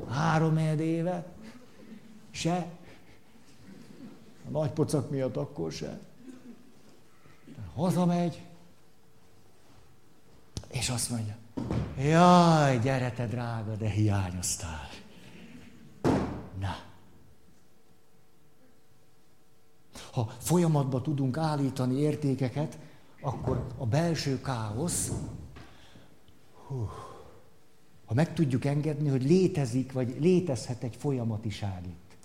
három éve, se. A nagy pocak miatt akkor se. Hazamegy, és azt mondja, jaj, gyere te drága, de hiányoztál. Na. Ha folyamatban tudunk állítani értékeket, akkor a belső káosz, hú, ha meg tudjuk engedni, hogy létezik, vagy létezhet egy folyamatiság itt.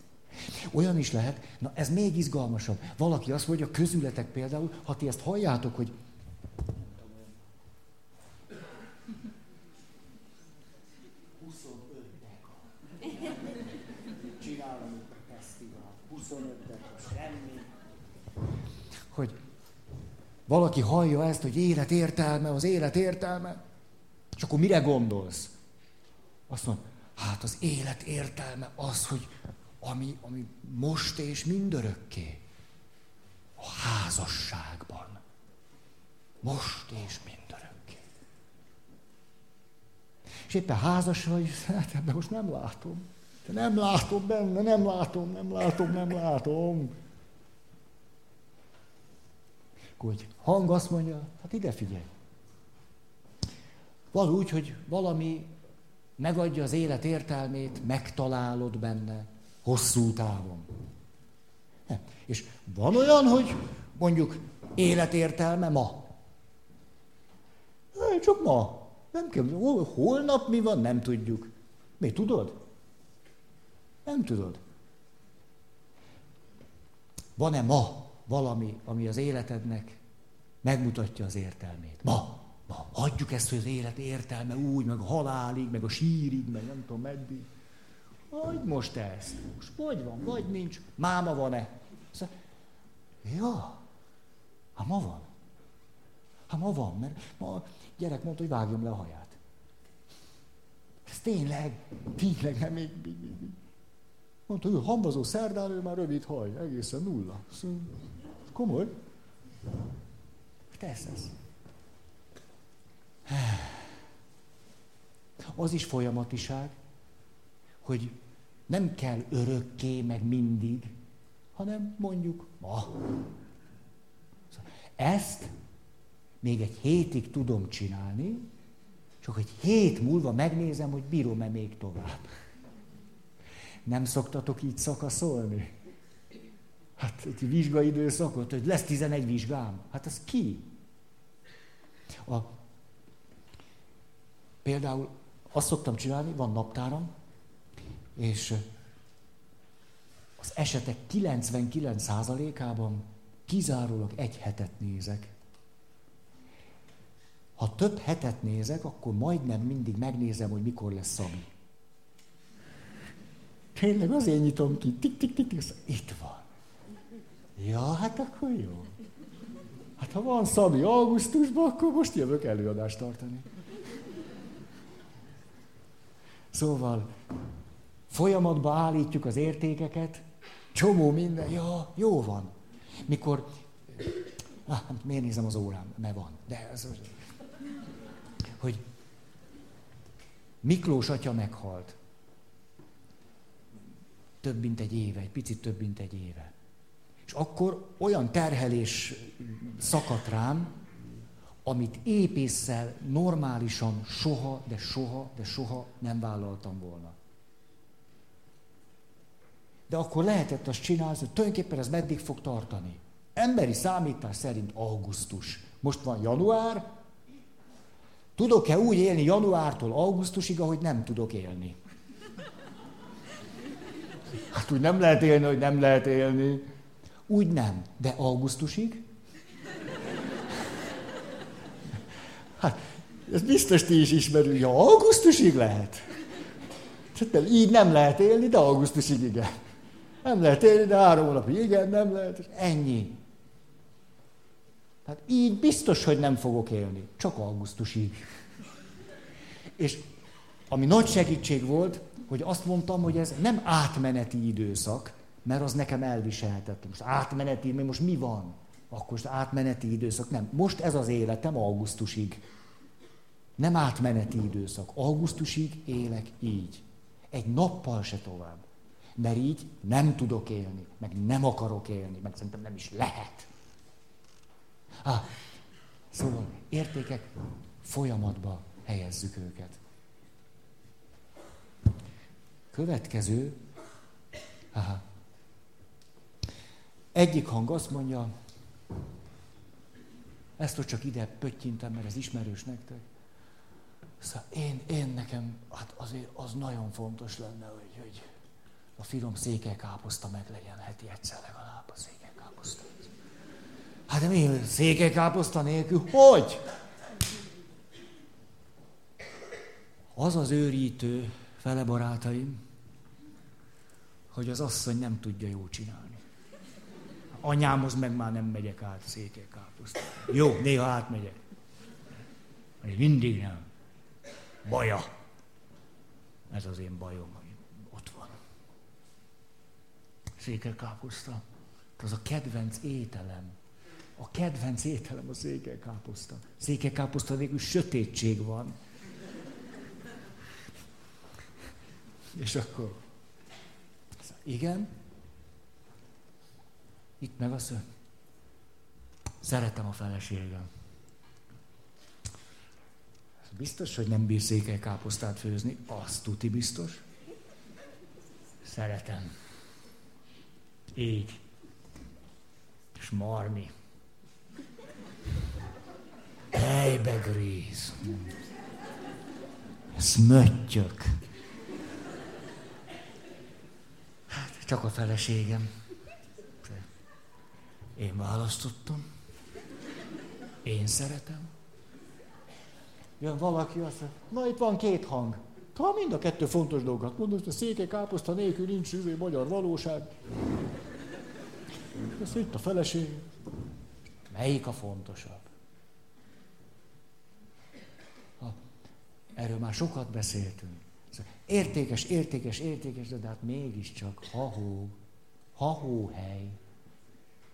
Olyan is lehet, na ez még izgalmasabb. Valaki azt mondja, közületek például, ha ti ezt halljátok, hogy valaki hallja ezt, hogy élet értelme, az élet értelme, és akkor mire gondolsz? Azt mondja, hát az élet értelme az, hogy ami, ami most és mindörökké. A házasságban. Most és mindörökké. És éppen házas vagy, hát ebben most nem látom. De nem látom benne, nem látom, nem látom, nem látom. Hogy hang azt mondja, hát ide figyelj. Valahogy, hogy valami megadja az élet értelmét, megtalálod benne, hosszú távon. És van olyan, hogy mondjuk életértelme ma. Csak ma. Nem kell. Holnap mi van, nem tudjuk. Mi tudod? Nem tudod. Van-e ma valami, ami az életednek megmutatja az értelmét? Ma. Ma. Adjuk ezt, hogy az élet értelme úgy, meg a halálig, meg a sírig, meg nem tudom meddig. Hogy most ezt? Most vagy van, vagy nincs. Máma van-e? Szóval, ja, hát ma van. Hát ma van, mert ma a gyerek mondta, hogy vágjam le a haját. Ez tényleg, tényleg nem még, még, még. Mondta, hogy hambazó szerdán, ő már rövid haj, egészen nulla. Szóval, komoly. Tesz ez. <sighs> Az is folyamatiság, hogy nem kell örökké, meg mindig, hanem mondjuk ma. Ezt még egy hétig tudom csinálni, csak egy hét múlva megnézem, hogy bírom-e még tovább. Nem szoktatok így szakaszolni? Hát egy vizsgaidőszakot, hogy lesz 11 vizsgám. Hát az ki? A, például azt szoktam csinálni, van naptáram, és az esetek 99%-ában kizárólag egy hetet nézek. Ha több hetet nézek, akkor majdnem mindig megnézem, hogy mikor lesz Szabi. Tényleg azért nyitom ki, tik, tik, tik, tik, itt van. Ja, hát akkor jó. Hát ha van Szabi augusztusban, akkor most jövök előadást tartani. Szóval folyamatba állítjuk az értékeket, csomó minden, ja, jó van. Mikor, ah, miért nézem az órám, mert van, de ez, hogy Miklós atya meghalt. Több mint egy éve, egy picit több mint egy éve. És akkor olyan terhelés szakadt rám, amit épésszel normálisan soha, de soha, de soha nem vállaltam volna. De akkor lehetett azt csinálni, hogy tulajdonképpen ez meddig fog tartani. Emberi számítás szerint augusztus. Most van január. Tudok-e úgy élni januártól augusztusig, ahogy nem tudok élni? Hát úgy nem lehet élni, hogy nem lehet élni. Úgy nem, de augusztusig? Hát, ez biztos ti is ismerünk, ja, augusztusig lehet. Tehát így nem lehet élni, de augusztusig igen. Nem lehet élni, de három hónapig igen, nem lehet, és ennyi. Tehát így biztos, hogy nem fogok élni. Csak augusztusig. És ami nagy segítség volt, hogy azt mondtam, hogy ez nem átmeneti időszak, mert az nekem elviselhetetlen. Most átmeneti, mert most mi van? Akkor most átmeneti időszak. Nem, most ez az életem augusztusig. Nem átmeneti időszak. Augusztusig élek így. Egy nappal se tovább. Mert így nem tudok élni, meg nem akarok élni, meg szerintem nem is lehet. Ah, szóval értékek folyamatba helyezzük őket. Következő, aha, egyik hang azt mondja, ezt hogy csak ide pöttyintem, mert ez ismerős nektek. Szóval én, én nekem, hát azért az nagyon fontos lenne, hogy, hogy a finom székelykáposzta meg legyen heti egyszer legalább a székelykáposzta. Hát de mi székelykáposzta nélkül? Hogy? Az az őrítő, fele barátaim, hogy az asszony nem tudja jól csinálni. Anyámhoz meg már nem megyek át székelykáposzta. Jó, néha átmegyek. Mindig nem. Baja. Ez az én bajom, hogy ott van. Székelykáposzta. Az a kedvenc ételem. A kedvenc ételem a székelykáposzta. Székelykáposzta végül sötétség van. És akkor, igen, itt meg azt mondja, szeretem a feleségem. Biztos, hogy nem bír székelykáposztát főzni, azt tuti biztos. Szeretem. Így. És marmi. Tejbegríz. Szmöttyök. Hát, csak a feleségem. Én választottam. Én szeretem. Jön valaki, azt mondja, na itt van két hang. Ha mind a kettő fontos dolgokat mondod, hogy a széke káposzta nélkül nincs üzé magyar valóság. Ez itt a feleség. Melyik a fontosabb? Ha, erről már sokat beszéltünk. Értékes, értékes, értékes, de hát mégiscsak ha-hó, ha-hó hely.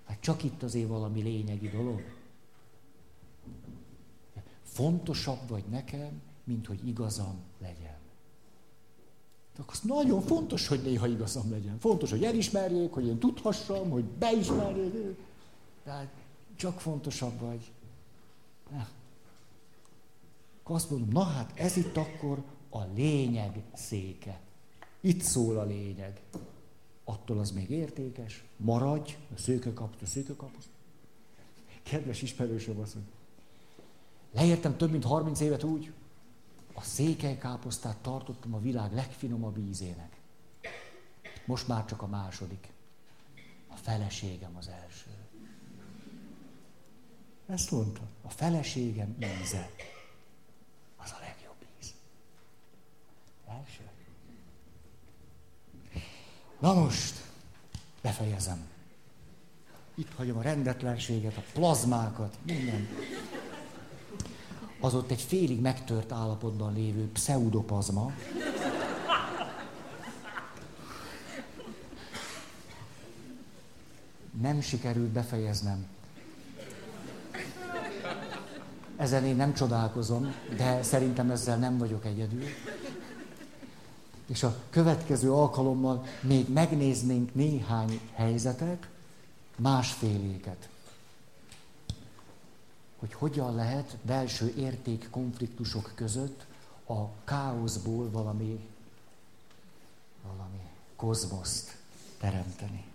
Hát csak itt azért valami lényegi dolog. Fontosabb vagy nekem, mint hogy igazam legyen. Akkor az nagyon fontos, hogy néha igazam legyen. Fontos, hogy elismerjék, hogy én tudhassam, hogy beismerjék. Tehát csak fontosabb vagy. Akkor azt mondom, na hát ez itt akkor a lényeg széke. Itt szól a lényeg. Attól az még értékes, maradj, a szőke kapta, szőke kapta. Kedves ismerősöm azt mondja, leértem több mint 30 évet úgy, a székelykáposztát tartottam a világ legfinomabb ízének. Most már csak a második. A feleségem az első. Ezt mondta. A feleségem íze. Az a legjobb íz. Első. Na most, befejezem. Itt hagyom a rendetlenséget, a plazmákat, minden. Az ott egy félig megtört állapotban lévő pseudopazma. Nem sikerült befejeznem. Ezen én nem csodálkozom, de szerintem ezzel nem vagyok egyedül. És a következő alkalommal még megnéznénk néhány helyzetet, másféléket. Hogy hogyan lehet belső értékkonfliktusok között a káoszból valami, valami kozmoszt teremteni.